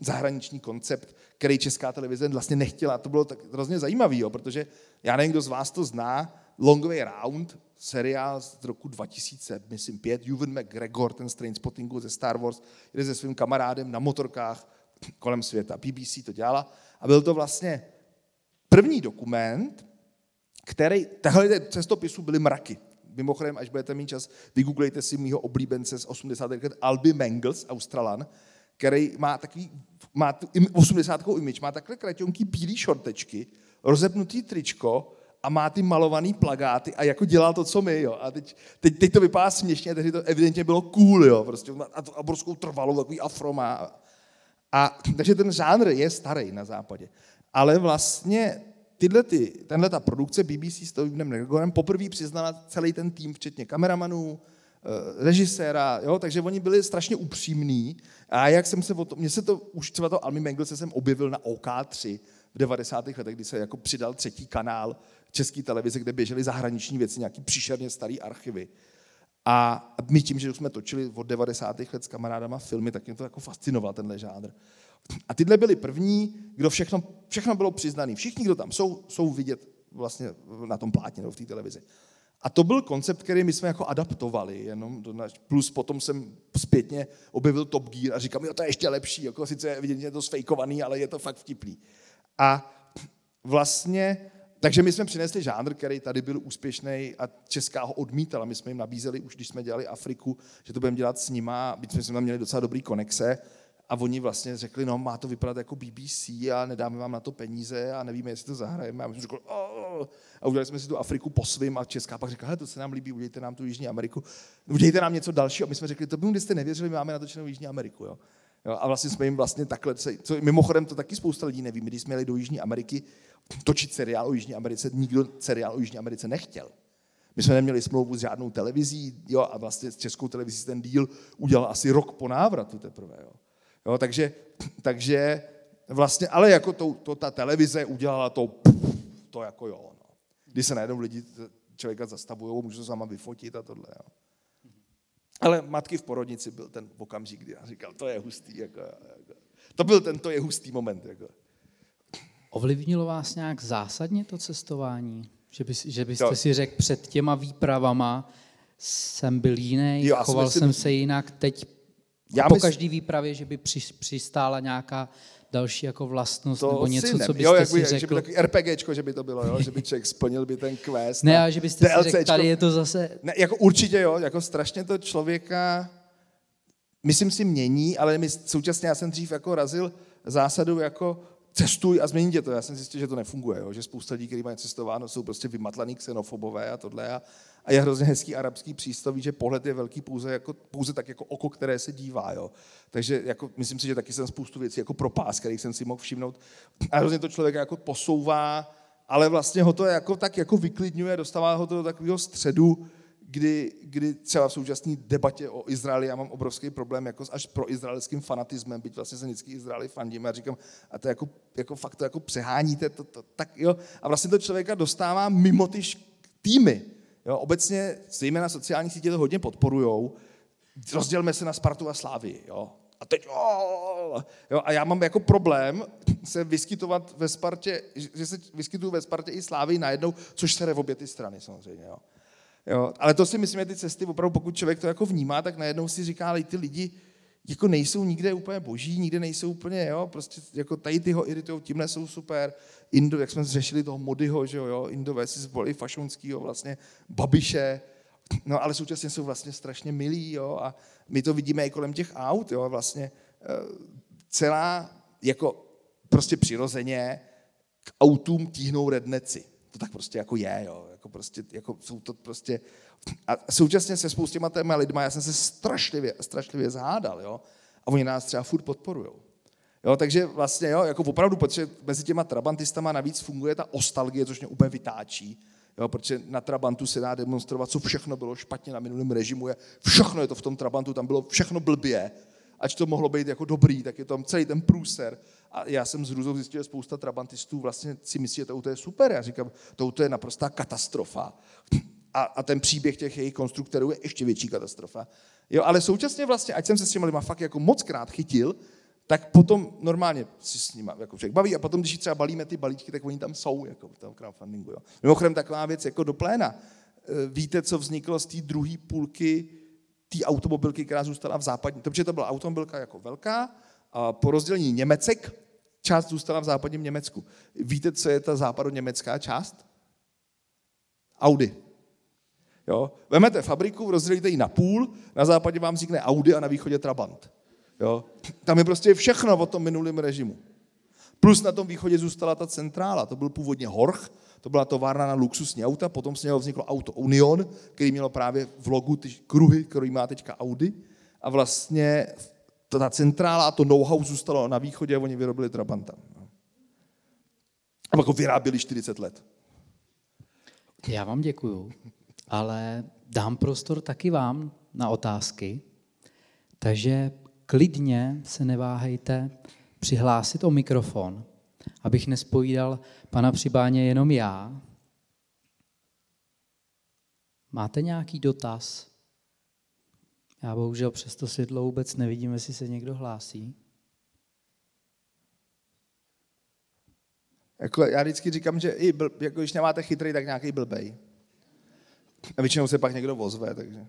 zahraniční koncept, který česká televize vlastně nechtěla. To bylo tak hrozně zajímavý, jo, protože já nevím, kdo z vás to zná, Long Way Round, seriál z roku 2000, myslím pět, Juven McGregor, ten z Trainspottingu ze Star Wars, jde se svým kamarádem na motorkách kolem světa. BBC to dělala a byl to vlastně první dokument, který, tahle cestopisů byly mraky. Mimochodem, až budete mít čas, vygooglejte si mýho oblíbence z 80. let, Alby Mangles, Australan, který má takový, má tu 80. image, má takhle kratonký bílý šortečky, rozepnutý tričko a má ty malovaný plagáty a jako dělal to, co my, jo. A teď, teď, teď to vypadá směšně, tehdy to evidentně bylo cool, jo. Prostě a to obrovskou trvalou, takový afro má. A, takže ten žánr je starý na západě. Ale vlastně tyhle ty, tenhle ta produkce BBC s Tobyem McGregorem poprvé přiznala celý ten tým, včetně kameramanů, eh, režiséra, jo, takže oni byli strašně upřímní. A jak jsem se o to, mně se to, už třeba to Almi Mengel se jsem objevil na OK3 v 90. letech, kdy se jako přidal třetí kanál české televize, kde běžely zahraniční věci, nějaký příšerně starý archivy. A my tím, že jsme točili od 90. let s kamarádama filmy, tak mě to jako fascinoval tenhle žánr. A tyhle byli první, kdo všechno, všechno bylo přiznaný. Všichni, kdo tam jsou, jsou vidět vlastně na tom plátně nebo v té televizi. A to byl koncept, který my jsme jako adaptovali, jenom do naš, plus potom jsem zpětně objevil Top Gear a říkám, jo, to je ještě lepší, jako sice vidět, je to sfejkovaný, ale je to fakt vtipný. A vlastně takže my jsme přinesli žánr, který tady byl úspěšný a Česká ho odmítala. My jsme jim nabízeli, už když jsme dělali Afriku, že to budeme dělat s nima, byť jsme tam měli docela dobrý konexe. A oni vlastně řekli, no má to vypadat jako BBC a nedáme vám na to peníze a nevíme, jestli to zahrajeme. A my jsme řekli, oh. a udělali jsme si tu Afriku po svým a Česká pak řekla, to se nám líbí, udějte nám tu Jižní Ameriku, udějte nám něco dalšího. A my jsme řekli, to by kdybyste nevěřili, my máme natočenou Jižní Ameriku. Jo. Jo, a vlastně jsme jim vlastně takhle, co, mimochodem to taky spousta lidí neví, když jsme jeli do Jižní Ameriky točit seriál o Jižní Americe, nikdo seriál o Jižní Americe nechtěl. My jsme neměli smlouvu s žádnou televizí, jo, a vlastně s českou televizí ten díl udělal asi rok po návratu teprve. Jo. Jo, takže, takže vlastně, ale jako to, to, ta televize udělala to, to jako jo. No. Když se najednou lidi člověka zastavují, můžu se sama vyfotit a tohle. Jo. Ale matky v porodnici byl ten okamžik, kdy já říkal, to je hustý. Jako, jako. To byl ten, to je hustý moment. Jako. Ovlivnilo vás nějak zásadně to cestování? Že, by, že byste jo. si řekl před těma výpravama, jsem byl jiný, jo, choval jsem se jinak, teď já po mysl... každý výpravě, že by při, přistála nějaká další jako vlastnost to nebo něco, co byste jo, jak by, si řekl. Že by takový RPGčko, že by to bylo, jo? že by člověk splnil by ten quest. Ne, a že byste DLCčko. si řekl, tady je to zase... Ne, jako určitě jo, jako strašně to člověka, myslím si, mění, ale my, současně já jsem dřív jako razil zásadu jako cestuj a změní tě to. Já jsem zjistil, že to nefunguje, jo? že spousta lidí, kteří mají cestováno, jsou prostě vymatlaný xenofobové a tohle. A, a je hrozně hezký arabský přístaví, že pohled je velký pouze, jako, pouze tak jako oko, které se dívá. Jo? Takže jako, myslím si, že taky jsem spoustu věcí jako propás, kterých jsem si mohl všimnout. A hrozně to člověka jako posouvá, ale vlastně ho to jako tak jako vyklidňuje, dostává ho to do takového středu, kdy, kdy třeba v současné debatě o Izraeli já mám obrovský problém jako až pro izraelským fanatismem, byť vlastně se vždycky Izraeli fandím a říkám, a to jako, jako fakt to jako přeháníte, to, to, tak jo. A vlastně to člověka dostává mimo ty týmy. Jo, obecně, zejména sociální sítě to hodně podporujou, rozdělme se na Spartu a Slávy, jo. A teď, oh, jo, a já mám jako problém se vyskytovat ve Spartě, že se vyskytuju ve Spartě i Slávy najednou, což se obě ty strany samozřejmě, jo. jo. Ale to si myslím, že ty cesty, opravdu pokud člověk to jako vnímá, tak najednou si říká, ale ty lidi jako nejsou nikde úplně boží, nikde nejsou úplně, jo, prostě jako tady ty ho iritují, tímhle jsou super, Indo, jak jsme řešili toho Modyho, že jo, jo Indové si zvolili fašonskýho vlastně Babiše, no ale současně jsou vlastně strašně milí, jo, a my to vidíme i kolem těch aut, jo, vlastně eh, celá, jako prostě přirozeně k autům tíhnou redneci. To tak prostě jako je, jo, jako prostě, jako jsou to prostě, a současně se spoustěma těma lidma, já jsem se strašlivě, strašlivě zhádal, jo, a oni nás třeba furt podporujou. Jo, takže vlastně, jo, jako opravdu, protože mezi těma trabantistama navíc funguje ta ostalgie, což mě úplně vytáčí. Jo, protože na Trabantu se dá demonstrovat, co všechno bylo špatně na minulém režimu. Je, všechno je to v tom Trabantu, tam bylo všechno blbě. Ať to mohlo být jako dobrý, tak je tam celý ten průser. A já jsem z Ruzou zjistil, že spousta trabantistů vlastně si myslí, že to je super. Já říkám, to je naprostá katastrofa. A, a ten příběh těch jejich konstruktorů je ještě větší katastrofa. Jo, ale současně vlastně, ať jsem se s těmi lidma fakt jako moc krát chytil, tak potom normálně si s nimi jako člověk baví a potom, když třeba balíme ty balíčky, tak oni tam jsou jako v tom crowdfundingu. Jo. Mimochodem taková věc jako do pléna. E, víte, co vzniklo z té druhé půlky té automobilky, která zůstala v západní, protože to byla automobilka jako velká, a po rozdělení Němecek část zůstala v západním Německu. Víte, co je ta západoněmecká část? Audi. Jo? Vemete fabriku, rozdělíte ji na půl, na západě vám vznikne Audi a na východě Trabant. Jo? Tam je prostě všechno o tom minulém režimu. Plus na tom východě zůstala ta centrála, to byl původně Horch, to byla továrna na luxusní auta, potom z něho vzniklo auto Union, který mělo právě v logu ty kruhy, který má teďka Audi. A vlastně ta centrála a to know-how zůstalo na východě a oni vyrobili Trabanta. A jako vyráběli 40 let. Já vám děkuju, ale dám prostor taky vám na otázky. Takže klidně se neváhejte přihlásit o mikrofon, abych nespojídal pana Přibáně jenom já. Máte nějaký dotaz? Já bohužel přes to světlo vůbec nevidím, jestli se někdo hlásí. Jako, já vždycky říkám, že i bl, jako když nemáte chytrý, tak nějaký blbej. A většinou se pak někdo vozve, takže...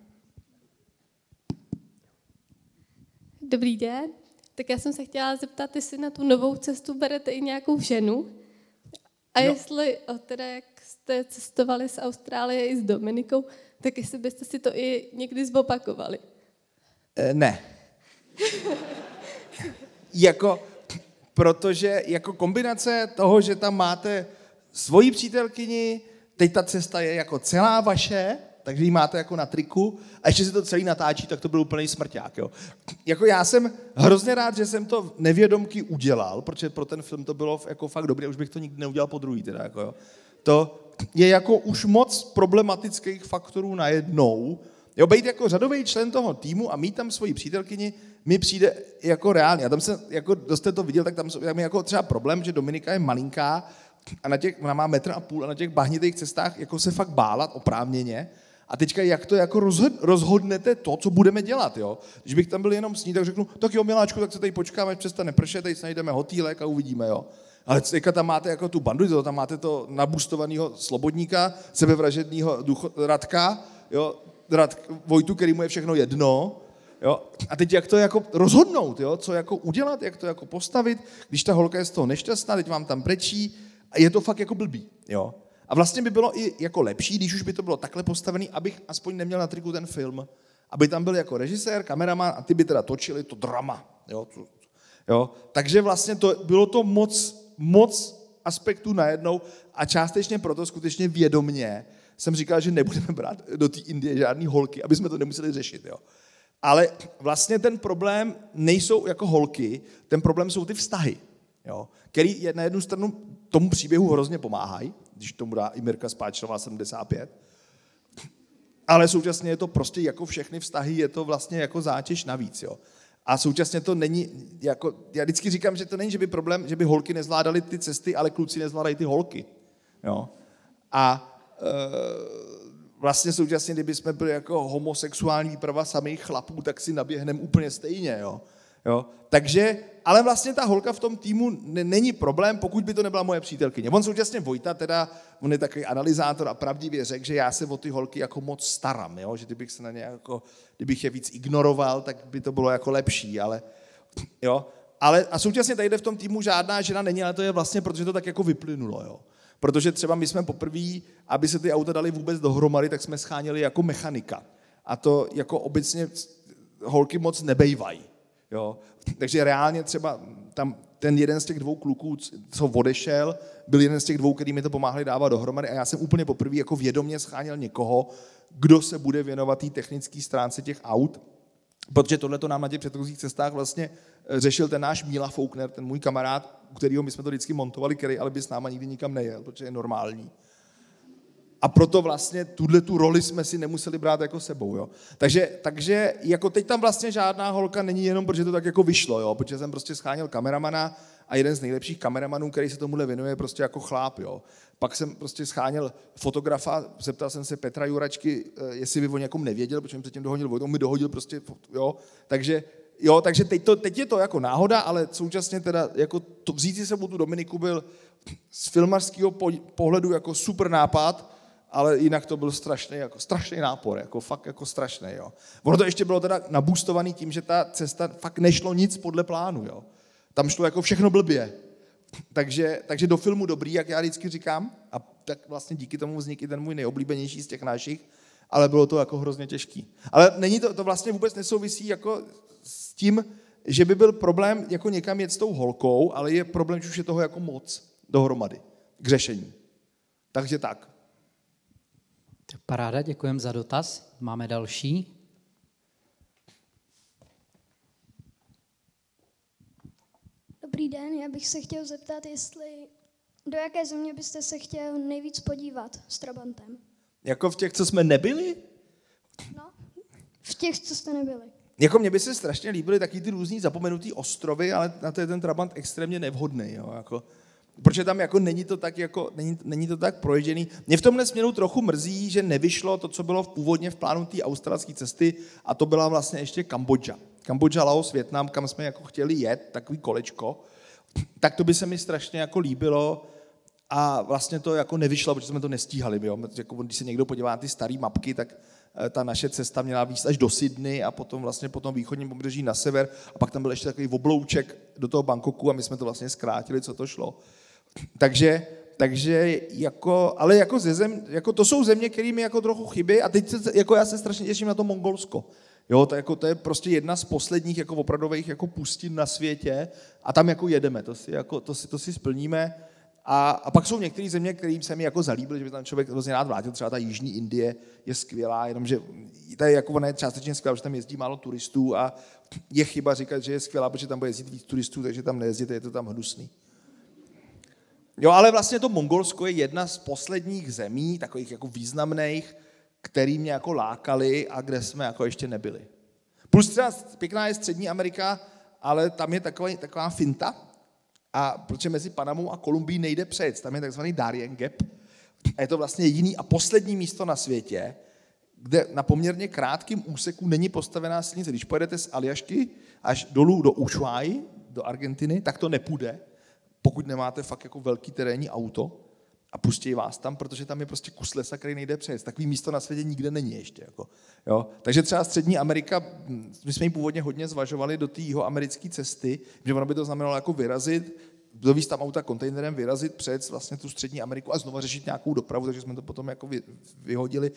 Dobrý den. Tak já jsem se chtěla zeptat, jestli na tu novou cestu berete i nějakou ženu. A no. jestli, o teda jak jste cestovali z Austrálie i s Dominikou, tak jestli byste si to i někdy zopakovali. E, ne. jako, protože jako kombinace toho, že tam máte svoji přítelkyni, teď ta cesta je jako celá vaše, takže ji máte jako na triku a ještě si to celý natáčí, tak to byl úplný smrťák. Jo. Jako já jsem hrozně rád, že jsem to nevědomky udělal, protože pro ten film to bylo jako fakt dobré, už bych to nikdy neudělal po druhý. Teda, jako, jo. To je jako už moc problematických faktorů najednou. Jo, být jako řadový člen toho týmu a mít tam svoji přítelkyni mi přijde jako reálně. A tam jsem, jako, jste to viděl, tak tam je jako třeba problém, že Dominika je malinká a na těch, ona má metr a půl a na těch bahnitých cestách jako se fakt bálat oprávněně. A teďka jak to jako rozhodnete to, co budeme dělat, jo? Když bych tam byl jenom s ní, tak řeknu, tak jo, miláčku, tak se tady počkáme, až přestane pršet, tady najdeme hotýlek a uvidíme, jo? Ale teďka tam máte jako tu bandu, tam máte to nabustovaného slobodníka, sebevražedného Radka, jo? Rad, Vojtu, který mu je všechno jedno, Jo? A teď jak to jako rozhodnout, jo? co jako udělat, jak to jako postavit, když ta holka je z toho nešťastná, teď vám tam prečí, je to fakt jako blbý. Jo? A vlastně by bylo i jako lepší, když už by to bylo takhle postavený, abych aspoň neměl na triku ten film. Aby tam byl jako režisér, kameraman a ty by teda točili to drama. Jo? Jo? Takže vlastně to, bylo to moc, moc aspektů najednou a částečně proto skutečně vědomně jsem říkal, že nebudeme brát do té Indie žádný holky, aby jsme to nemuseli řešit. Jo? Ale vlastně ten problém nejsou jako holky, ten problém jsou ty vztahy, jo? který je na jednu stranu tomu příběhu hrozně pomáhají, když tomu dá i Mirka Spáčová 75. Ale současně je to prostě jako všechny vztahy, je to vlastně jako zátěž navíc. Jo. A současně to není, jako, já vždycky říkám, že to není, že by problém, že by holky nezvládaly ty cesty, ale kluci nezvládají ty holky. Jo. A e, vlastně současně, kdyby jsme byli jako homosexuální výprava samých chlapů, tak si naběhneme úplně stejně, jo. Jo. Takže, ale vlastně ta holka v tom týmu není problém, pokud by to nebyla moje přítelkyně. On současně Vojta, teda, on je takový analyzátor a pravdivě řekl, že já se o ty holky jako moc starám, jo? že kdybych se na ně jako, kdybych je víc ignoroval, tak by to bylo jako lepší, ale jo. Ale a současně tady v tom týmu žádná žena není, ale to je vlastně, protože to tak jako vyplynulo, jo. Protože třeba my jsme poprvé, aby se ty auta dali vůbec dohromady, tak jsme scháněli jako mechanika. A to jako obecně holky moc nebejvají. Jo? Takže reálně třeba tam ten jeden z těch dvou kluků, co odešel, byl jeden z těch dvou, který mi to pomáhali dávat dohromady a já jsem úplně poprvé jako vědomě scháněl někoho, kdo se bude věnovat té technické stránce těch aut, protože tohle to nám na těch předchozích cestách vlastně řešil ten náš Míla Foukner, ten můj kamarád, u kterého my jsme to vždycky montovali, který ale by s náma nikdy nikam nejel, protože je normální. A proto vlastně tuhle tu roli jsme si nemuseli brát jako sebou. Jo. Takže, takže jako teď tam vlastně žádná holka není jenom, protože to tak jako vyšlo, jo, protože jsem prostě scháněl kameramana a jeden z nejlepších kameramanů, který se tomuhle věnuje, prostě jako chláp. Jo. Pak jsem prostě scháněl fotografa, zeptal jsem se Petra Juračky, eh, jestli by o někom nevěděl, protože jsem předtím dohodil, on mi dohodil prostě, jo. Takže Jo, takže teď, to, teď je to jako náhoda, ale současně teda jako to, vzít si sebou tu Dominiku byl z filmařského pohledu jako super nápad, ale jinak to byl strašný, jako strašný nápor, jako fakt jako strašný, jo. Ono to ještě bylo teda nabůstovaný tím, že ta cesta fakt nešlo nic podle plánu, jo. Tam šlo jako všechno blbě. Takže, takže do filmu dobrý, jak já vždycky říkám, a tak vlastně díky tomu vznikl ten můj nejoblíbenější z těch našich, ale bylo to jako hrozně těžký. Ale není to, to vlastně vůbec nesouvisí jako s tím, že by byl problém jako někam jet s tou holkou, ale je problém, že už je toho jako moc dohromady k řešení. Takže tak. Paráda, děkujeme za dotaz. Máme další. Dobrý den, já bych se chtěl zeptat, jestli do jaké země byste se chtěl nejvíc podívat s Trabantem? Jako v těch, co jsme nebyli? No, v těch, co jste nebyli. Jako mě by se strašně líbily taky ty různý zapomenutý ostrovy, ale na to je ten Trabant extrémně nevhodný. Jo? Jako, protože tam jako není to tak, jako, není, není to tak proježený. Mě v tomhle směru trochu mrzí, že nevyšlo to, co bylo v původně v plánu té australské cesty, a to byla vlastně ještě Kambodža. Kambodža, Laos, Větnam, kam jsme jako chtěli jet, takový kolečko, tak to by se mi strašně jako líbilo, a vlastně to jako nevyšlo, protože jsme to nestíhali. Jo? Jako, když se někdo podívá na ty staré mapky, tak eh, ta naše cesta měla výst až do Sydney a potom vlastně po tom východním pobřeží na sever a pak tam byl ještě takový oblouček do toho Bangkoku a my jsme to vlastně zkrátili, co to šlo. Takže, takže jako, ale jako, ze zem, jako to jsou země, které mi jako trochu chybí a teď se, jako já se strašně těším na to Mongolsko. Jo, to, jako, to je prostě jedna z posledních jako opravdových jako pustin na světě a tam jako jedeme, to si, jako, to si, to si splníme. A, a pak jsou některé země, kterým se mi jako zalíbily, že by tam člověk hrozně rád vrátil. Třeba ta Jižní Indie je skvělá, jenomže to je jako ona je částečně skvělá, že tam jezdí málo turistů a je chyba říkat, že je skvělá, protože tam bude jezdit víc turistů, takže tam nejezdíte, je to tam hnusný. Jo, ale vlastně to Mongolsko je jedna z posledních zemí, takových jako významných, který mě jako lákali a kde jsme jako ještě nebyli. Plus třeba pěkná je Střední Amerika, ale tam je taková, taková finta, a protože mezi Panamou a Kolumbií nejde přejet, tam je takzvaný Darien Gap. A je to vlastně jediný a poslední místo na světě, kde na poměrně krátkém úseku není postavená silnice. Když pojedete z Aljašky až dolů do Ushuaí, do Argentiny, tak to nepůjde, pokud nemáte fakt jako velký terénní auto a pustí vás tam, protože tam je prostě kus lesa, který nejde přejet. Takový místo na světě nikde není ještě. Jako, jo. Takže třeba Střední Amerika, my jsme ji původně hodně zvažovali do té americké cesty, že ono by to znamenalo jako vyrazit, dovízt tam auta kontejnerem, vyrazit před vlastně tu Střední Ameriku a znovu řešit nějakou dopravu, takže jsme to potom jako vyhodili.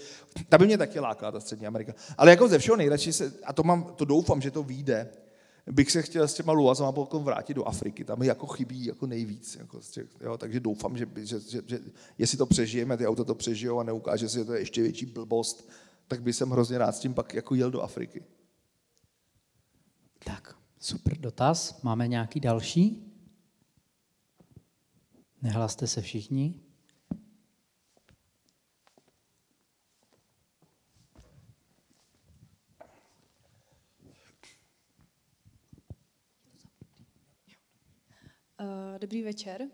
Ta by mě taky lákala, ta Střední Amerika. Ale jako ze všeho nejradši se, a to, mám, to doufám, že to vyjde, bych se chtěl s těma luazama potom vrátit do Afriky. Tam jako chybí jako nejvíc. Jako těch, jo, takže doufám, že, že, že, že, jestli to přežijeme, ty auta to přežijou a neukáže se, že to je ještě větší blbost, tak bych jsem hrozně rád s tím pak jako jel do Afriky. Tak, super dotaz. Máme nějaký další? Nehlaste se všichni. Dobrý večer.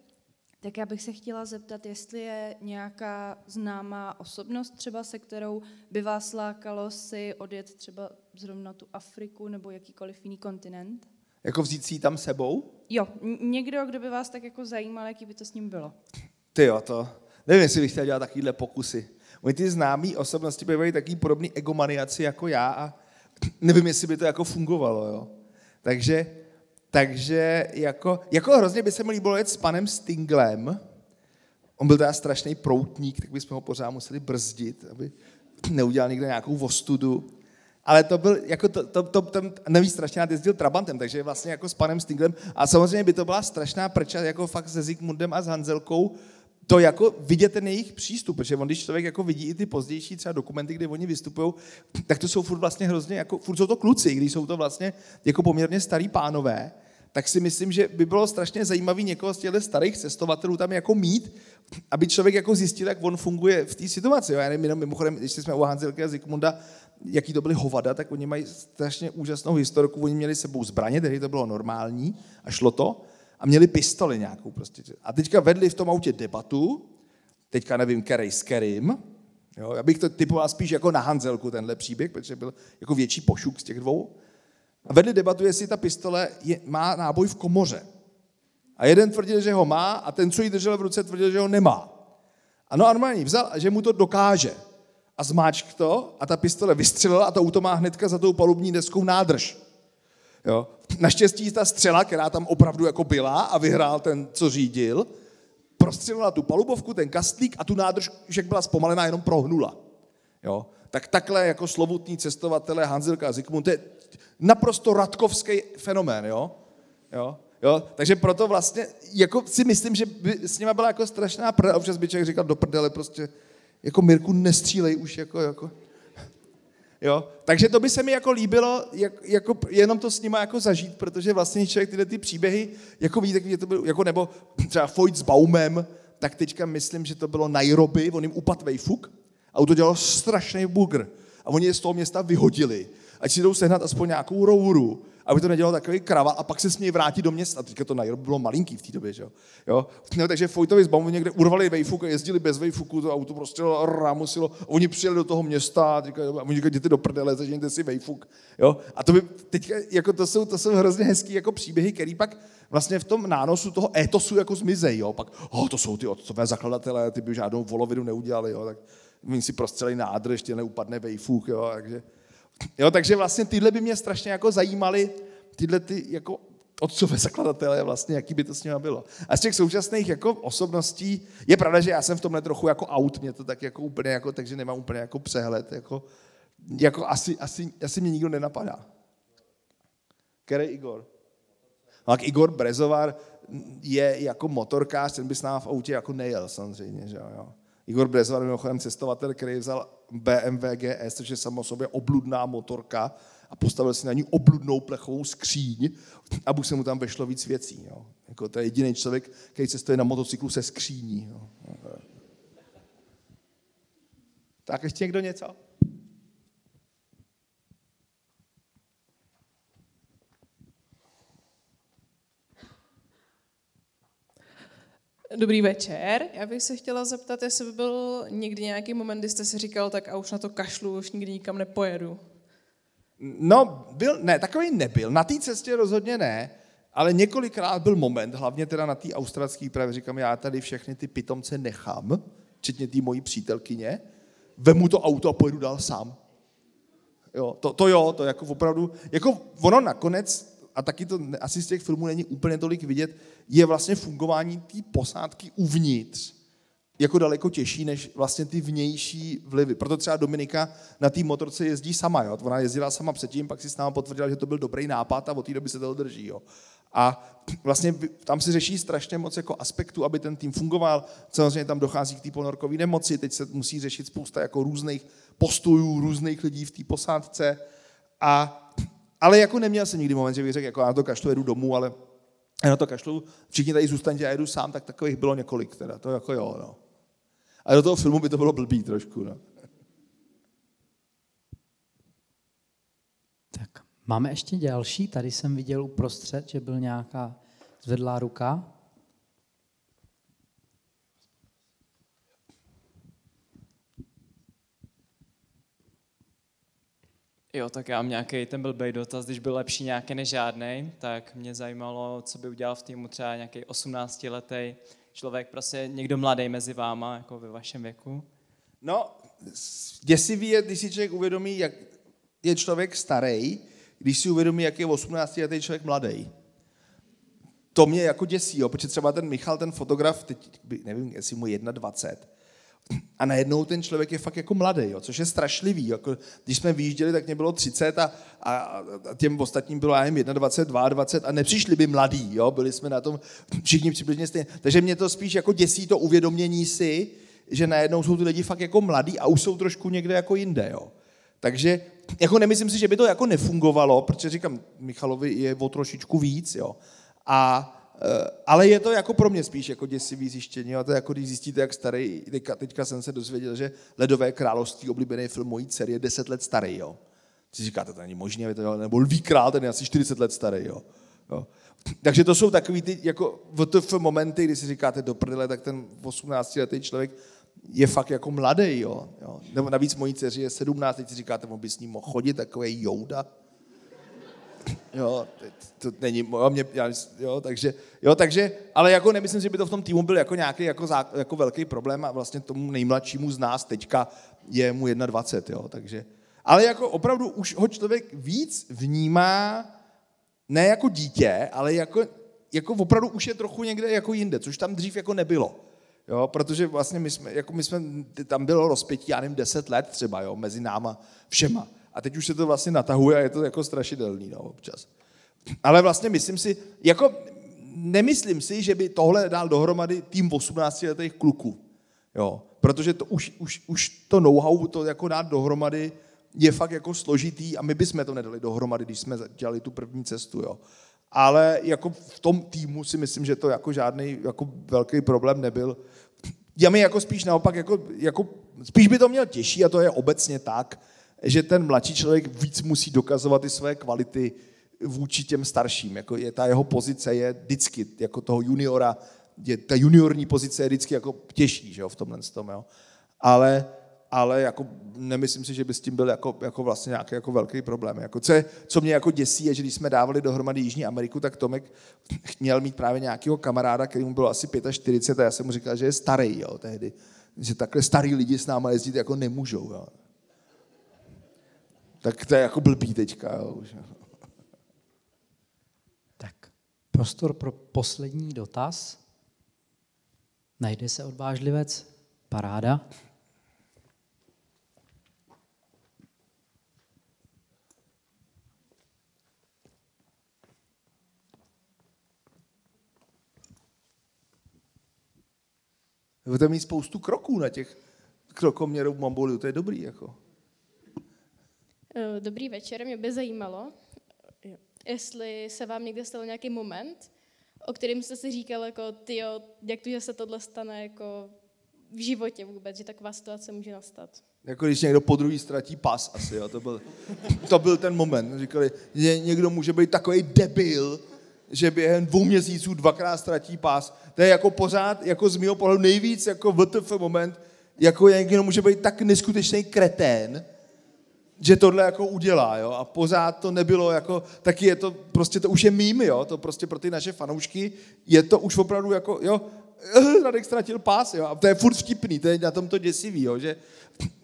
Tak já bych se chtěla zeptat, jestli je nějaká známá osobnost třeba, se kterou by vás lákalo si odjet třeba zrovna tu Afriku nebo jakýkoliv jiný kontinent? Jako vzít si ji tam sebou? Jo, někdo, kdo by vás tak jako zajímal, jaký by to s ním bylo. Ty jo, to, nevím, jestli bych chtěl dělat takovýhle pokusy. Oni ty známí osobnosti bývají taký podobný egomaniaci jako já a nevím, jestli by to jako fungovalo, jo. Takže, takže jako, jako hrozně by se mi líbilo jet s panem Stinglem. On byl teda strašný proutník, tak bychom ho pořád museli brzdit, aby neudělal někde nějakou vostudu. Ale to byl, jako to, to, to, to neví strašně rád jezdil Trabantem, takže vlastně jako s panem Stinglem. A samozřejmě by to byla strašná prča, jako fakt se Zigmundem a s Hanzelkou, to jako vidět ten jejich přístup, protože on, když člověk jako vidí i ty pozdější třeba dokumenty, kde oni vystupují, tak to jsou furt vlastně hrozně, jako, furt jsou to kluci, když jsou to vlastně jako poměrně starý pánové, tak si myslím, že by bylo strašně zajímavý někoho z těchto starých cestovatelů tam jako mít, aby člověk jako zjistil, jak on funguje v té situaci. Jo. Já nevím, jenom mimochodem, když jsme u Hanzelky a Zikmunda, jaký to byly hovada, tak oni mají strašně úžasnou historiku. Oni měli sebou zbraně, tehdy to bylo normální a šlo to a měli pistoli nějakou prostě. A teďka vedli v tom autě debatu, teďka nevím, kerej s kerým, jo, já bych to typoval spíš jako na Hanzelku tenhle příběh, protože byl jako větší pošuk z těch dvou. A vedli debatu, jestli ta pistole je, má náboj v komoře. A jeden tvrdil, že ho má a ten, co ji držel v ruce, tvrdil, že ho nemá. Ano, normálně vzal, že mu to dokáže. A zmáčk to a ta pistole vystřelila a to auto má hnedka za tou palubní deskou nádrž. Jo. Naštěstí ta střela, která tam opravdu jako byla a vyhrál ten, co řídil, prostřelila tu palubovku, ten kastlík a tu nádrž, že byla zpomalená, jenom prohnula. Jo. Tak takhle jako slovutní cestovatelé Hanzelka a Zikmund, to je naprosto radkovský fenomén. Jo. Jo. Jo, takže proto vlastně jako si myslím, že by s nima byla jako strašná prda. Občas by člověk říkal do prdele prostě, jako Mirku, nestřílej už, jako, jako, Jo? Takže to by se mi jako líbilo jak, jako jenom to s nima jako zažít, protože vlastně člověk tyhle ty příběhy, jako ví, tak to bylo, jako nebo třeba Foyt s Baumem, tak teďka myslím, že to bylo Nairobi, on jim upadl vejfuk a to dělalo strašný bugr. A oni je z toho města vyhodili, ať si jdou sehnat aspoň nějakou rouru aby to nedělal takový krava a pak se smějí vrátit do města. Teďka to Nairobi bylo malinký v té době, že jo? No, takže Fojtovi z Baumu někde urvali vejfuk a jezdili bez vejfuku, to auto prostě rámusilo. Oni přijeli do toho města a říkali, a oni říkali, jděte do prdele, zažijte si vejfuk. Jo? A to by, teďka, jako to jsou, to jsou hrozně hezký jako příběhy, který pak vlastně v tom nánosu toho étosu jako zmizej, jo? Pak, oh, to jsou ty otcové zakladatelé, ty by žádnou volovinu neudělali, jo? Tak oni si prostřelí nádrž, tě neupadne vejfuk, jo? Takže, Jo, takže vlastně tyhle by mě strašně jako zajímaly, tyhle ty jako otcové zakladatelé vlastně, jaký by to s nimi bylo. A z těch současných jako osobností, je pravda, že já jsem v tomhle trochu jako aut, mě to tak jako úplně jako, takže nemám úplně jako přehled, jako, jako asi, asi, asi mě nikdo nenapadá. Který Igor? No, tak Igor Brezovar je jako motorkář, ten by s námi v autě jako nejel samozřejmě, že jo. Igor Brezovar mimochodem cestovatel, který vzal BMW GS, což je samo sobě obludná motorka a postavil si na ní obludnou plechovou skříň, aby se mu tam vešlo víc věcí. Jo. Jako to je jediný člověk, který cestuje na motocyklu se skříní. Jo. Tak ještě někdo něco? Dobrý večer. Já bych se chtěla zeptat, jestli by byl někdy nějaký moment, kdy jste si říkal, tak a už na to kašlu, už nikdy nikam nepojedu. No, byl, ne, takový nebyl. Na té cestě rozhodně ne, ale několikrát byl moment, hlavně teda na té australské právě říkám, já tady všechny ty pitomce nechám, včetně té mojí přítelkyně, vemu to auto a pojedu dál sám. Jo, to, to jo, to jako opravdu, jako ono nakonec a taky to asi z těch filmů není úplně tolik vidět, je vlastně fungování té posádky uvnitř jako daleko těžší než vlastně ty vnější vlivy. Proto třeba Dominika na té motorce jezdí sama. Jo? Ona jezdila sama předtím, pak si s námi potvrdila, že to byl dobrý nápad a od té doby se to drží. Jo? A vlastně tam se řeší strašně moc jako aspektů, aby ten tým fungoval. Samozřejmě tam dochází k té ponorkové nemoci, teď se musí řešit spousta jako různých postojů, různých lidí v té posádce. A ale jako neměl jsem nikdy moment, že bych řekl, jako já to kašlu, jedu domů, ale já na to kašlu, všichni tady zůstaňte, já jedu sám, tak takových bylo několik, teda, to jako jo, no. A do toho filmu by to bylo blbý trošku, no. Tak, máme ještě další, tady jsem viděl uprostřed, že byl nějaká zvedlá ruka. Jo, tak já mám nějaký ten blbej dotaz, když byl lepší nějaký než žádný, tak mě zajímalo, co by udělal v týmu třeba nějaký 18 letý člověk, prostě někdo mladý mezi váma, jako ve vašem věku. No, děsivý je, když si člověk uvědomí, jak je člověk starý, když si uvědomí, jak je 18 letý člověk mladý. To mě jako děsí, jo, protože třeba ten Michal, ten fotograf, teď nevím, jestli mu 21, a najednou ten člověk je fakt jako mladý, jo, což je strašlivý. Jako, když jsme vyjížděli, tak mě bylo 30 a, a, a těm ostatním bylo, já nevím, 21, 22 a nepřišli by mladí, jo, byli jsme na tom všichni přibližně stejně. Takže mě to spíš jako děsí to uvědomění si, že najednou jsou ty lidi fakt jako mladí a už jsou trošku někde jako jinde, jo. Takže jako nemyslím si, že by to jako nefungovalo, protože říkám, Michalovi je o trošičku víc, jo. A ale je to jako pro mě spíš jako děsivý zjištění. A to je jako když zjistíte, jak starý, teďka, teďka jsem se dozvěděl, že Ledové království, oblíbený film mojí dcery, je 10 let starý. Jo. Si říkáte, to není možné, to, nebo Lví král, ten je asi 40 let starý. Jo. Jo. Takže to jsou takový ty jako VTF momenty, kdy si říkáte do prdele, tak ten 18-letý člověk je fakt jako mladý, jo. jo. Nebo navíc mojí dceři je 17, teď si říkáte, on by s ním mohl chodit, takový jouda. Jo, to, není, jo, mě, já, jo, takže, jo, takže, ale jako nemyslím že by to v tom týmu byl jako nějaký jako, zá, jako velký problém a vlastně tomu nejmladšímu z nás teďka je mu 21, jo, takže, ale jako opravdu už ho člověk víc vnímá ne jako dítě, ale jako, jako opravdu už je trochu někde jako jinde, což tam dřív jako nebylo. Jo, protože vlastně my jsme, jako my jsme, tam bylo rozpětí, já nevím, 10 let třeba, jo, mezi náma všema. A teď už se to vlastně natahuje a je to jako strašidelný no, občas. Ale vlastně myslím si, jako nemyslím si, že by tohle dal dohromady tým 18 letých kluků. Jo, protože to už, už, už to know-how to jako dát dohromady je fakt jako složitý a my bychom to nedali dohromady, když jsme dělali tu první cestu, jo. Ale jako v tom týmu si myslím, že to jako žádný jako velký problém nebyl. Já mi jako spíš naopak, jako, jako, spíš by to měl těžší a to je obecně tak, že ten mladší člověk víc musí dokazovat i své kvality vůči těm starším. Jako je, ta jeho pozice je vždycky, jako toho juniora, je, ta juniorní pozice je vždycky jako těžší že jo, v tomhle tom, jo. Ale, ale jako nemyslím si, že by s tím byl jako, jako vlastně nějaký jako velký problém. Jako co, je, co mě jako děsí, je, že když jsme dávali dohromady Jižní Ameriku, tak Tomek měl mít právě nějakého kamaráda, který mu bylo asi 45 a já jsem mu říkal, že je starý jo, tehdy. Že takhle starý lidi s náma jezdit jako nemůžou. Jo tak to je jako blbý teďka. Jo, už. Tak, prostor pro poslední dotaz. Najde se odvážlivec? Paráda. Budete mít spoustu kroků na těch krokoměrů Mongoliu, to je dobrý. Jako. Eh, dobrý večer, mě by zajímalo, jestli se vám někde stalo nějaký moment, o kterém jste si říkal, jako, tyjo, jak to, že se tohle stane jako v životě vůbec, že taková situace může nastat. Jako když někdo po druhý ztratí pas asi, jo, to byl, to byl ten moment. Říkali, že někdo může být takový debil, že během dvou měsíců dvakrát ztratí pas. To je jako pořád, jako z mého pohledu nejvíc jako VTF moment, jako někdo může být tak neskutečný kretén, že tohle jako udělá, jo, a pořád to nebylo jako, taky je to, prostě to už je mým, jo, to prostě pro ty naše fanoušky je to už opravdu jako, jo, Radek ztratil pás, jo, a to je furt vtipný, to je na tom to děsivý, jo, že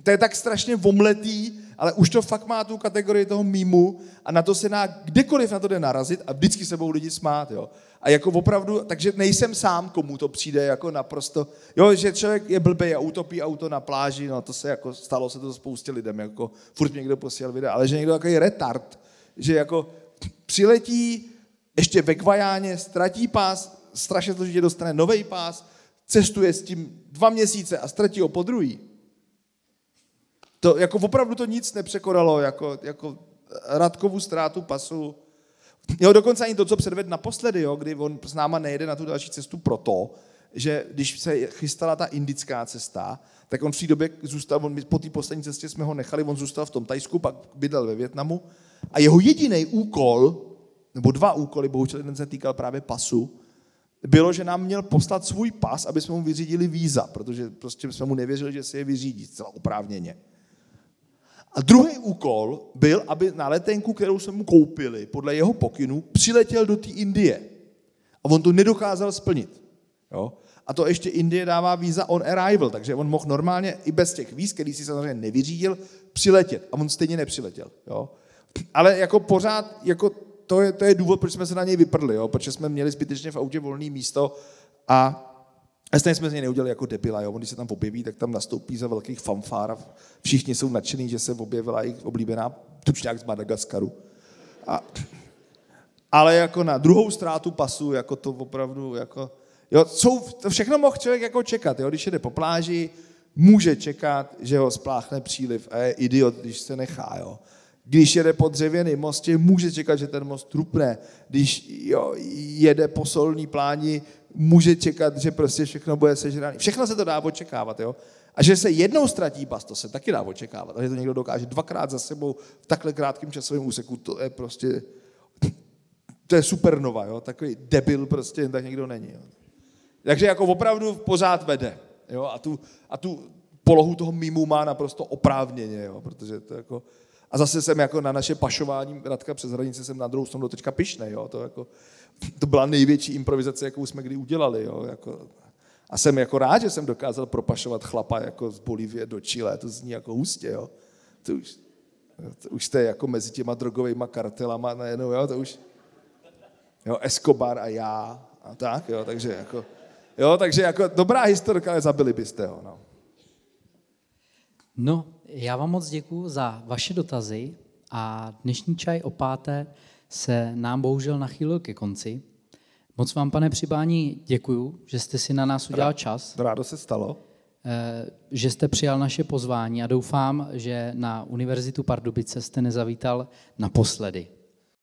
to je tak strašně vomletý, ale už to fakt má tu kategorii toho mýmu a na to se dá kdekoliv na to jde narazit a vždycky se budou lidi smát, jo. A jako opravdu, takže nejsem sám, komu to přijde jako naprosto, jo, že člověk je blbý a utopí auto na pláži, no to se jako, stalo se to spoustě lidem, jako furt někdo posílal videa, ale že někdo takový retard, že jako přiletí ještě ve Kvajáně, ztratí pás, strašně složitě dostane nový pás, cestuje s tím dva měsíce a ztratí ho po druhý. To, jako opravdu to nic nepřekonalo, jako, jako Radkovu ztrátu pasu, Jo, dokonce ani to, co předved naposledy, jo, kdy on s náma nejede na tu další cestu proto, že když se chystala ta indická cesta, tak on v té době zůstal, on, po té poslední cestě jsme ho nechali, on zůstal v tom Tajsku, pak bydlel ve Větnamu a jeho jediný úkol, nebo dva úkoly, bohužel jeden se týkal právě pasu, bylo, že nám měl poslat svůj pas, aby jsme mu vyřídili víza, protože prostě jsme mu nevěřili, že si je vyřídí zcela oprávněně. A druhý úkol byl, aby na letenku, kterou jsme mu koupili, podle jeho pokynu, přiletěl do té Indie. A on to nedokázal splnit. Jo? A to ještě Indie dává víza on arrival, takže on mohl normálně i bez těch víz, který si samozřejmě nevyřídil, přiletět. A on stejně nepřiletěl. Jo? Ale jako pořád, jako to je, to je důvod, proč jsme se na něj vyprdli, jo? protože jsme měli zbytečně v autě volné místo a a stejně jsme z něj neudělali jako debila, jo? On, když se tam objeví, tak tam nastoupí za velkých fanfár a všichni jsou nadšení, že se objevila jejich oblíbená tučňák z Madagaskaru. A, ale jako na druhou ztrátu pasu, jako to opravdu, jako, jo, jsou, to všechno mohl člověk jako čekat, jo? když jede po pláži, může čekat, že ho spláchne příliv a je idiot, když se nechá, jo. Když jede po dřevěném mostě, může čekat, že ten most trupne. Když jo, jede po solní pláni, může čekat, že prostě všechno bude sežrané. Všechno se to dá očekávat, jo. A že se jednou ztratí pas, to se taky dá očekávat. A že to někdo dokáže dvakrát za sebou v takhle krátkém časovém úseku, to je prostě, to je supernova, jo. Takový debil prostě tak někdo není, jo. Takže jako opravdu pořád vede, jo. A tu, a tu polohu toho mimu má naprosto oprávněně, jo, protože to jako, a zase jsem jako na naše pašování Radka přes hranice jsem na druhou stranu teďka pišnej, jo, to jako, to byla největší improvizace, jakou jsme kdy udělali. Jo? Jako, a jsem jako rád, že jsem dokázal propašovat chlapa jako z Bolívie do Chile, to zní jako hustě. Jo? To už, to už jste jako mezi těma drogovými kartelama najednou, jo? to už, jo, Escobar a já a tak, jo, takže jako, jo, takže jako dobrá historka, ale zabili byste ho, no. No, já vám moc děkuji za vaše dotazy a dnešní čaj o páté se nám bohužel nachýlil ke konci. Moc vám, pane Přibání, děkuju, že jste si na nás udělal čas. Rádo se stalo. Eh, že jste přijal naše pozvání a doufám, že na Univerzitu Pardubice jste nezavítal naposledy.